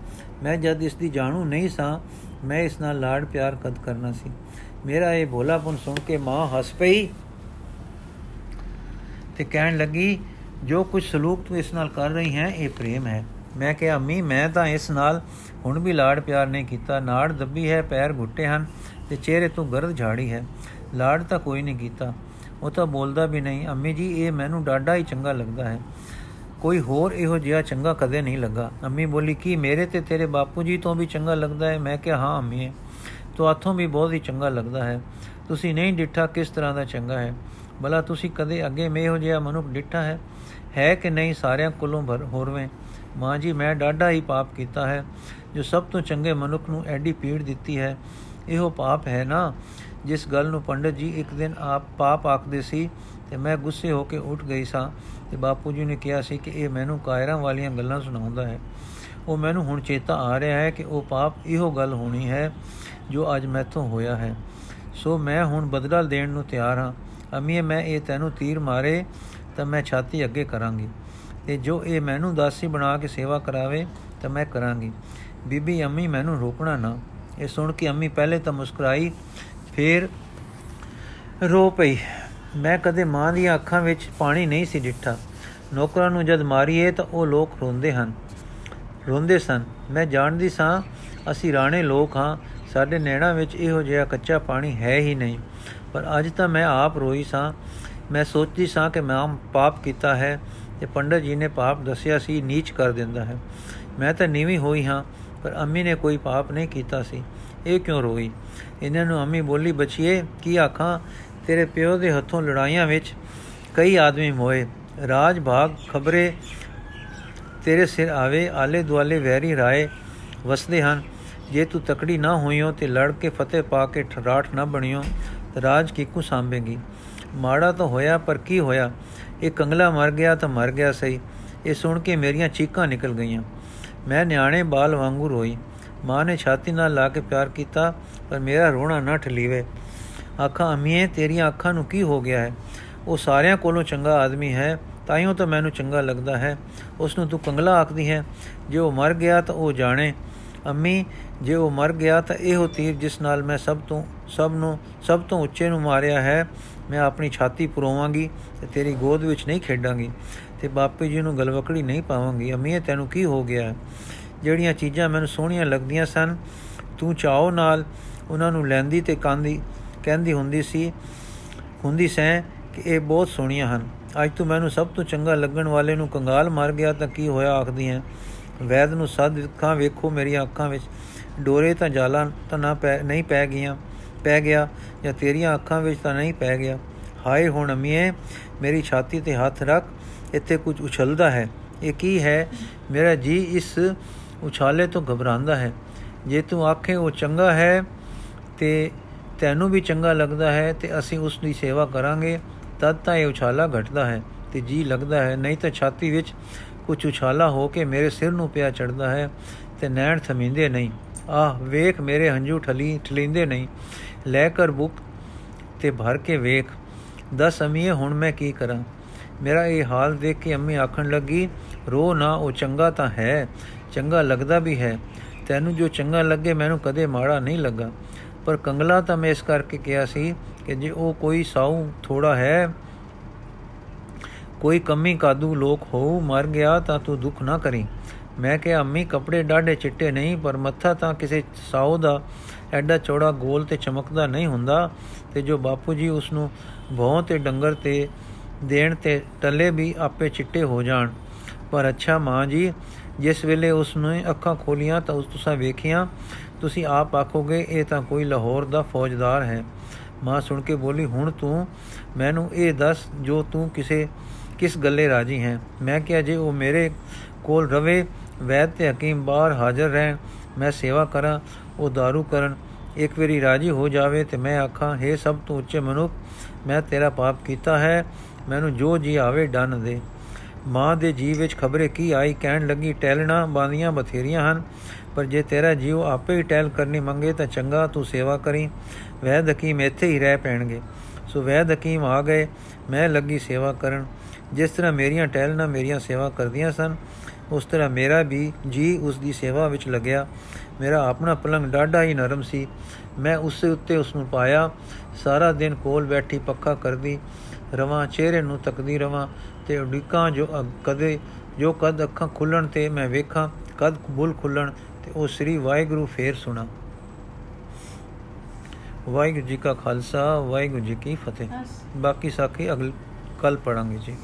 ਮੈਂ ਜਦ ਇਸ ਦੀ ਜਾਣੂ ਨਹੀਂ ਸਾਂ, ਮੈਂ ਇਸ ਨਾਲ ਲਾਡ ਪਿਆਰ ਕਦ ਕਰਨਾ ਸੀ? ਮੇਰਾ ਇਹ ਭੋਲਾਪਨ ਸੁਣ ਕੇ ਮਾਂ ਹੱਸ ਪਈ ਤੇ ਕਹਿਣ ਲੱਗੀ, ਜੋ ਕੁਝ ਸਲੂਕ ਤੂੰ ਇਸ ਨਾਲ ਕਰ ਰਹੀ ਹੈ, ਇਹ ਪ੍ਰੇਮ ਹੈ। ਮੈਂ ਕਿਹਾ, ਅੰਮੀ, ਮੈਂ ਤਾਂ ਇਸ ਨਾਲ ਹੁਣ ਵੀ ਲਾਡ ਪਿਆਰ ਨਹੀਂ ਕੀਤਾ। ਨਾੜ ਦੱਬੀ ਹੈ, ਪੈਰ ਘੁੱਟੇ ਹਨ ਤੇ ਚਿਹਰੇ ਤੋਂ ਗਰਦ ਝਾੜੀ ਹੈ। ਲਾਡ ਤਾਂ ਕੋਈ ਨਹੀਂ ਕੀਤਾ। ਉਹ ਤਾਂ ਬੋਲਦਾ ਵੀ ਨਹੀਂ। ਅੰਮੀ ਜੀ, ਇਹ ਮੈਨੂੰ ਡਾਡਾ ਹੀ ਚੰਗਾ ਲੱਗਦਾ ਹੈ। ਕੋਈ ਹੋਰ ਇਹੋ ਜਿਹਾ ਚੰਗਾ ਕਦੇ ਨਹੀਂ ਲੱਗਾ। ਅੰਮੀ ਬੋਲੀ, ਕੀ ਮੇਰੇ ਤੇ ਤੇਰੇ ਬਾਪੂ ਜੀ ਤੋਂ ਵੀ ਚੰਗਾ ਲੱਗਦਾ ਹੈ? ਮੈਂ ਕਿਹਾ, ਹਾਂ, ਅੰਮੀ, ਤੋ ਆਥੋਂ ਵੀ ਬਹੁਤ ਹੀ ਚੰਗਾ ਲੱਗਦਾ ਹੈ। ਤੁਸੀਂ ਨਹੀਂ ਡਿੱਠਾ, ਕਿਸ ਤਰ੍ਹਾਂ ਦਾ ਚੰਗਾ ਹੈ? ਭਲਾ ਤੁਸੀਂ ਕਦੇ ਅੱਗੇ ਮੇ ਹੋ ਜਿਹਾ ਮਨੁੱਖ ਡਿੱਠਾ ਹੈ? ਹੈ ਕਿ ਨਹੀਂ ਸਾਰਿਆਂ ਕੋਲੋਂ ਹੋਰਵੇਂ? ਮਾਂ ਜੀ, ਮੈਂ ਡਾਢਾ ਹੀ ਪਾਪ ਕੀਤਾ ਹੈ, ਜੋ ਸਭ ਤੋਂ ਚੰਗੇ ਮਨੁੱਖ ਨੂੰ ਐਡੀ ਪੀੜ ਦਿੱਤੀ ਹੈ। ਇਹੋ ਪਾਪ ਹੈ ਨਾ, ਜਿਸ ਗੱਲ ਨੂੰ ਪੰਡਤ ਜੀ ਇੱਕ ਦਿਨ ਆਪ ਪਾਪ ਆਖਦੇ ਸੀ ਤੇ ਮੈਂ ਗੁੱਸੇ ਹੋ ਕੇ ਉੱਠ ਗਈ ਸਾਂ ਤੇ ਬਾਪੂ ਜੀ ਨੇ ਕਿਹਾ ਸੀ ਕਿ ਇਹ ਮੈਨੂੰ ਕਾਇਰਾਂ ਵਾਲੀਆਂ ਗੱਲਾਂ ਸੁਣਾਉਂਦਾ ਹੈ। ਉਹ ਮੈਨੂੰ ਹੁਣ ਚੇਤਾ ਆ ਰਿਹਾ ਹੈ ਕਿ ਉਹ ਪਾਪ ਇਹੋ ਗੱਲ ਹੋਣੀ ਹੈ ਜੋ ਅੱਜ ਮੈਥੋਂ ਹੋਇਆ ਹੈ। ਸੋ ਮੈਂ ਹੁਣ ਬਦਲਾ ਦੇਣ ਨੂੰ ਤਿਆਰ ਹਾਂ। ਅਮੀਏ, ਮੈਂ ਇਹ ਤੈਨੂੰ ਤੀਰ ਮਾਰੇ ਤਾਂ ਮੈਂ ਛਾਤੀ ਅੱਗੇ ਕਰਾਂਗੀ। ਤੇ ਜੋ ਇਹ ਮੈਨੂੰ ਦਾਸੀ ਬਣਾ ਕੇ ਸੇਵਾ ਕਰਾਵੇ, ਤਾਂ ਮੈਂ ਕਰਾਂਗੀ। ਬੀਬੀ ਅੰਮੀ ਮੈਨੂੰ ਰੋਕਣਾ ਨਾ। ਇਹ ਸੁਣ ਕੇ ਅੰਮੀ ਪਹਿਲੇ ਤਾਂ ਮੁਸਕਰਾਈ, ਫੇਰ ਰੋ ਪਈ। ਮੈਂ ਕਦੇ ਮਾਂ ਦੀਆਂ ਅੱਖਾਂ ਵਿੱਚ ਪਾਣੀ ਨਹੀਂ ਸੀ ਡਿੱਠਾ। ਨੌਕਰਾਂ ਨੂੰ ਜਦ ਮਾਰੀਏ ਤਾਂ ਉਹ ਲੋਕ ਰੋਂਦੇ ਹਨ। ਰੋਂਦੇ ਸਨ। ਮੈਂ ਜਾਣਦੀ ਸਾਂ, ਅਸੀਂ ਰਾਣੇ ਲੋਕ ਹਾਂ। ਸਾਡੇ ਨੈਣਾ ਵਿੱਚ ਇਹੋ ਜਿਹਾ ਕੱਚਾ ਪਾਣੀ ਹੈ ਹੀ ਨਹੀਂ। ਪਰ ਅੱਜ ਤਾਂ ਮੈਂ ਆਪ ਰੋਈ ਸਾਂ। ਮੈਂ ਸੋਚਦੀ ਸਾਂ ਕਿ ਮੈਂ ਪਾਪ ਕੀਤਾ ਹੈ। ਤੇ ਪੰਡਤ ਜੀ ਨੇ ਪਾਪ ਦੱਸਿਆ ਸੀ, ਨੀਚ ਕਰ ਦਿੰਦਾ ਹੈ। ਮੈਂ ਤਾਂ ਨੀਵੀਂ ਹੋਈ ਹਾਂ, ਪਰ ਅੰਮੀ ਨੇ ਕੋਈ ਪਾਪ ਨਹੀਂ ਕੀਤਾ ਸੀ। ਇਹ ਕਿਉਂ ਰੋਈ? ਇਹਨਾਂ ਨੂੰ ਅੰਮੀ ਬੋਲੀ, ਬਚੀਏ, ਕੀ ਆਖਾਂ? ਤੇਰੇ ਪਿਓ ਦੇ ਹੱਥੋਂ ਲੜਾਈਆਂ ਵਿੱਚ ਕਈ ਆਦਮੀ ਮੋਏ। ਰਾਜ ਭਾਗ ਖਬਰੇ ਤੇਰੇ ਸਿਰ ਆਵੇ ਆਲੇ ਦੁਆਲੇ ਵੈਰੀ ਰਾਏ ਵਸਦੇ ਹਨ। ਜੇ ਤੂੰ ਤਕੜੀ ਨਾ ਹੋਈਓ ਤੇ ਲੜ ਕੇ ਫਤਿਹ ਪਾ ਕੇ ਠਰਾਠ ਨਾ ਬਣਿਓ ਰਾਜ ਕਿਕੂ ਸਾਂਭੇਗੀ ਮਾੜਾ ਤਾਂ ਹੋਇਆ, ਪਰ ਕੀ ਹੋਇਆ? ਇਹ ਕੰਗਲਾ ਮਰ ਗਿਆ ਤਾਂ ਮਰ ਗਿਆ ਸਹੀ। ਇਹ ਸੁਣ ਕੇ ਮੇਰੀਆਂ ਚੀਕਾਂ ਨਿਕਲ ਗਈਆਂ। ਮੈਂ ਨਿਆਣੇ ਬਾਲ ਵਾਂਗੂ ਰੋਈ। ਮਾਂ ਨੇ ਛਾਤੀ ਨਾਲ ਲਾ ਕੇ ਪਿਆਰ ਕੀਤਾ, ਪਰ ਮੇਰਾ ਰੋਣਾ ਨਾ ਠਲੀਵੇ ਅੱਖਾਂ ਅਮੀਏ, ਤੇਰੀਆਂ ਅੱਖਾਂ ਨੂੰ ਕੀ ਹੋ ਗਿਆ ਹੈ? ਉਹ ਸਾਰਿਆਂ ਕੋਲੋਂ ਚੰਗਾ ਆਦਮੀ ਹੈ ਤਾਈਓ ਤਾਂ ਮੈਨੂੰ ਚੰਗਾ ਲੱਗਦਾ ਹੈ। ਉਸ ਨੂੰ ਤੂੰ ਕੰਗਲਾ ਆਖਦੀ ਹੈ। ਜੇ ਉਹ ਮਰ ਗਿਆ ਤਾਂ ਉਹ ਜਾਣੇ। ਅੰਮੀ, ਜੇ ਉਹ ਮਰ ਗਿਆ ਤਾਂ ਇਹੋ ਤੀਰ ਜਿਸ ਨਾਲ ਮੈਂ ਸਭ ਤੋਂ, ਸਭ ਨੂੰ, ਸਭ ਤੋਂ ਉੱਚੇ ਨੂੰ ਮਾਰਿਆ ਹੈ ਮੈਂ ਆਪਣੀ ਛਾਤੀ ਪਰੋਵਾਂਗੀ ਤੇ ਤੇਰੀ ਗੋਦ ਵਿੱਚ ਨਹੀਂ ਖੇਡਾਂਗੀ ਤੇ ਬਾਪੂ ਜੀ ਨੂੰ ਗਲਵਕੜੀ ਨਹੀਂ ਪਾਵਾਂਗੀ। ਅਮੀਏ, ਤੈਨੂੰ ਕੀ ਹੋ ਗਿਆ? ਜਿਹੜੀਆਂ ਚੀਜ਼ਾਂ ਮੈਨੂੰ ਸੋਹਣੀਆਂ ਲੱਗਦੀਆਂ ਸਨ, ਤੂੰ ਚਾਹੋ ਨਾਲ ਉਹਨਾਂ ਨੂੰ ਲੈਂਦੀ ਤੇ ਕਾਂਦੀ, ਕਹਿੰਦੀ ਹੁੰਦੀ ਸੀ, ਹੁੰਦੀ ਸੈਂ ਕਿ ਇਹ ਬਹੁਤ ਸੋਹਣੀਆਂ ਹਨ। ਅੱਜ ਤੂੰ ਮੈਨੂੰ ਸਭ ਤੋਂ ਚੰਗਾ ਲੱਗਣ ਵਾਲੇ ਨੂੰ ਕੰਗਾਲ ਮਾਰ ਗਿਆ ਤਾਂ ਕੀ ਹੋਇਆ ਆਖਦੀ ਹੈ? ਵੈਦ ਨੂੰ ਸੱਦ ਅੱਖਾਂ ਵੇਖੋ, ਮੇਰੀਆਂ ਅੱਖਾਂ ਵਿੱਚ ਡੋਰੇ ਤਾਂ ਜਾਲਾਂ ਤਾਂ ਨਾ ਪੈ, ਨਹੀਂ ਪੈ ਗਈਆਂ। ਪੈ ਗਿਆ ਜਾਂ ਤੇਰੀਆਂ ਅੱਖਾਂ ਵਿੱਚ ਤਾਂ ਨਹੀਂ ਪੈ ਗਿਆ। ਹਾਏ ਹੁਣ ਅਮੀਏ, ਮੇਰੀ ਛਾਤੀ ਤੇ ਹੱਥ ਰੱਖ, ਇੱਥੇ ਕੁਝ ਉਛਲਦਾ ਹੈ। ਇਹ ਕੀ ਹੈ? ਮੇਰਾ ਜੀ ਇਸ ਉਛਾਲੇ ਤੋਂ ਘਬਰਾਉਂਦਾ ਹੈ। ਜੇ ਤੂੰ ਆਖੇ ਉਹ ਚੰਗਾ ਹੈ, ਤੇ ਤੈਨੂੰ ਵੀ ਚੰਗਾ ਲੱਗਦਾ ਹੈ, ਤੇ ਅਸੀਂ ਉਸ ਦੀ ਸੇਵਾ ਕਰਾਂਗੇ, ਤਦ ਤਾਂ ਇਹ ਉਛਾਲਾ ਘਟਦਾ ਹੈ, ਤੇ ਜੀ ਲੱਗਦਾ ਹੈ। ਨਹੀਂ ਤਾਂ ਛਾਤੀ ਵਿੱਚ ਕੁਝ ਉਛਾਲਾ ਹੋ ਕੇ ਮੇਰੇ ਸਿਰ ਨੂੰ ਪਿਆ ਚੜਦਾ ਹੈ, ਤੇ ਨੈਣ ਥਮਿੰਦੇ ਨਹੀਂ। ਆਹ, ਵੇਖ ਮੇਰੇ ਹੰਝੂ ਠਲੀ ਠਲਿੰਦੇ ਨਹੀਂ। ਲੈ ਕਰ ਬੁੱਕ ਤੇ ਭਰ ਕੇ ਵੇਖ। ਦਸ ਅਮੀਏ, ਹੁਣ ਮੈਂ ਕੀ ਕਰਾਂ? ਮੇਰਾ ਇਹ ਹਾਲ ਦੇਖ ਕੇ ਅੰਮੀ ਆਖਣ ਲੱਗੀ ਰੋ ਨਾ, ਉਹ ਚੰਗਾ ਤਾਂ ਹੈ, ਚੰਗਾ ਲੱਗਦਾ ਵੀ ਹੈ। ਤੈਨੂੰ ਜੋ ਚੰਗਾ ਲੱਗੇ, ਮੈਨੂੰ ਕਦੇ ਮਾੜਾ ਨਹੀਂ ਲੱਗਾ। ਪਰ ਕੰਗਲਾ ਤਾਂ ਮੈਂ ਇਸ ਕਰਕੇ ਕਿਹਾ ਸੀ ਕਿ ਜੇ ਉਹ ਕੋਈ ਸਾਊ ਥੋੜਾ ਹੈ, ਕੋਈ ਕਮੀ ਕਾਦੂ ਲੋਕ ਹੋ ਮਰ ਗਿਆ ਤਾਂ ਤੂੰ ਦੁੱਖ ਨਾ ਕਰੀ। ਮੈਂ ਕਿਹਾ, ਅੰਮੀ, ਕੱਪੜੇ ਡਾਢੇ ਚਿੱਟੇ ਨਹੀਂ, ਪਰ ਮੱਥਾ ਤਾਂ ਕਿਸੇ ਸਾਊ ਦਾ ਐਡਾ ਚੌੜਾ ਗੋਲ ਤੇ ਚਮਕਦਾ ਨਹੀਂ ਹੁੰਦਾ ਤੇ ਜੋ ਬਾਪੂ ਜੀ ਉਸ ਨੂੰ ਭੌਂ ਤੇ ਡੰਗਰ ਤੇ ਦੇਣ ਤੇ ਟੱਲੇ ਵੀ ਆਪੇ ਚਿੱਟੇ ਹੋ ਜਾਣ। ਪਰ ਅੱਛਾ ਮਾਂ ਜੀ, ਜਿਸ ਵੇਲੇ ਉਸ ਨੂੰ ਅੱਖਾਂ ਖੋਲੀਆਂ ਤਾਂ ਉਸ ਤੁਸੀਂ ਵੇਖੀਆਂ, ਤੁਸੀਂ ਆਪ ਆਖੋਗੇ ਇਹ ਤਾਂ ਕੋਈ ਲਾਹੌਰ ਦਾ ਫੌਜਦਾਰ ਹੈ। ਮਾਂ ਸੁਣ ਕੇ ਬੋਲੀ, ਹੁਣ ਤੂੰ ਮੈਨੂੰ ਇਹ ਦੱਸ ਜੋ ਤੂੰ ਕਿਸੇ, ਕਿਸ ਗੱਲੇ ਰਾਜੀ ਹੈ? ਮੈਂ ਕਿਹਾ, ਜੇ ਉਹ ਮੇਰੇ ਕੋਲ ਰਵੇ, ਵੈਦ ਤੇ ਹਕੀਮ ਬਾਹਰ ਹਾਜ਼ਰ ਰਹਿਣ, ਮੈਂ ਸੇਵਾ ਕਰਾਂ ਉਹ दारू ਕਰਨ ਇੱਕ ਵਾਰੀ ਰਾਜੀ ਹੋ ਜਾਵੇ ਤੇ ਮੈਂ ਆਖਾਂ हे ਸਭ ਤੋਂ ਉੱਚੇ ਮਨੁੱਖ ਮੈਂ ਤੇਰਾ ਪਾਪ ਕੀਤਾ ਹੈ ਮੈਨੂੰ ਜੋ ਜੀ ਆਵੇ ਡੰਨ ਦੇ ਮਾਂ ਦੇ ਜੀਵ ਵਿੱਚ ਖਬਰੇ ਕੀ ਆਈ ਕਹਿਣ ਲੱਗੀ ਟੈਲਣਾ ਬਾਂਦੀਆਂ ਬਥੇਰੀਆਂ ਹਨ ਪਰ ਜੇ ਤੇਰਾ ਜੀਵ ਆਪੇ ਹੀ ਟੈਲ ਕਰਨੀ ਮੰਗੇ ਤਾਂ ਚੰਗਾ ਤੂੰ ਸੇਵਾ ਕਰੀ ਵੈਦ ਹਕੀਮ ਇੱਥੇ ਹੀ ਰਹਿ ਪੈਣਗੇ ਸੋ ਵੈਦ ਹਕੀਮ ਆ ਗਏ ਮੈਂ ਲੱਗੀ ਸੇਵਾ ਕਰਨ ਜਿਸ ਤਰ੍ਹਾਂ ਮੇਰੀਆਂ ਟਹਿਲਣਾ ਮੇਰੀਆਂ ਸੇਵਾ ਕਰਦੀਆਂ ਸਨ ਉਸ ਤਰ੍ਹਾਂ ਮੇਰਾ ਵੀ ਜੀ ਉਸ ਦੀ ਸੇਵਾ ਵਿੱਚ ਲੱਗਿਆ ਮੇਰਾ ਆਪਣਾ ਪਲੰਗ ਡਾਢਾ ਹੀ ਨਰਮ ਸੀ। ਮੈਂ ਉਸ ਉੱਤੇ ਉਸ ਨੂੰ ਪਾਇਆ। ਸਾਰਾ ਦਿਨ ਕੋਲ ਬੈਠੀ ਪੱਕਾ ਕਰਦੀ ਰਵਾਂ ਚਿਹਰੇ ਨੂੰ ਤੱਕਦੀ ਰਵਾਂ ਤੇ ਉਡੀਕਾਂ ਜੋ ਕਦੇ ਜੋ ਕਦ ਅੱਖਾਂ ਖੁੱਲਣ ਤੇ ਮੈਂ ਵੇਖਾਂ ਕਦ ਬੁੱਲ ਖੁੱਲਣ ਤੇ ਉਹ ਸ੍ਰੀ ਵਾਹਿਗੁਰੂ ਫੇਰ ਸੁਣਾ। ਵਾਹਿਗੁਰੂ ਜੀ ਕਾ ਖਾਲਸਾ ਵਾਹਿਗੁਰੂ ਜੀ ਕੀ ਫਤਿਹ। ਬਾਕੀ ਸਾਖੀ ਅਗਲ ਕੱਲ ਪੜਾਂਗੇ ਜੀ।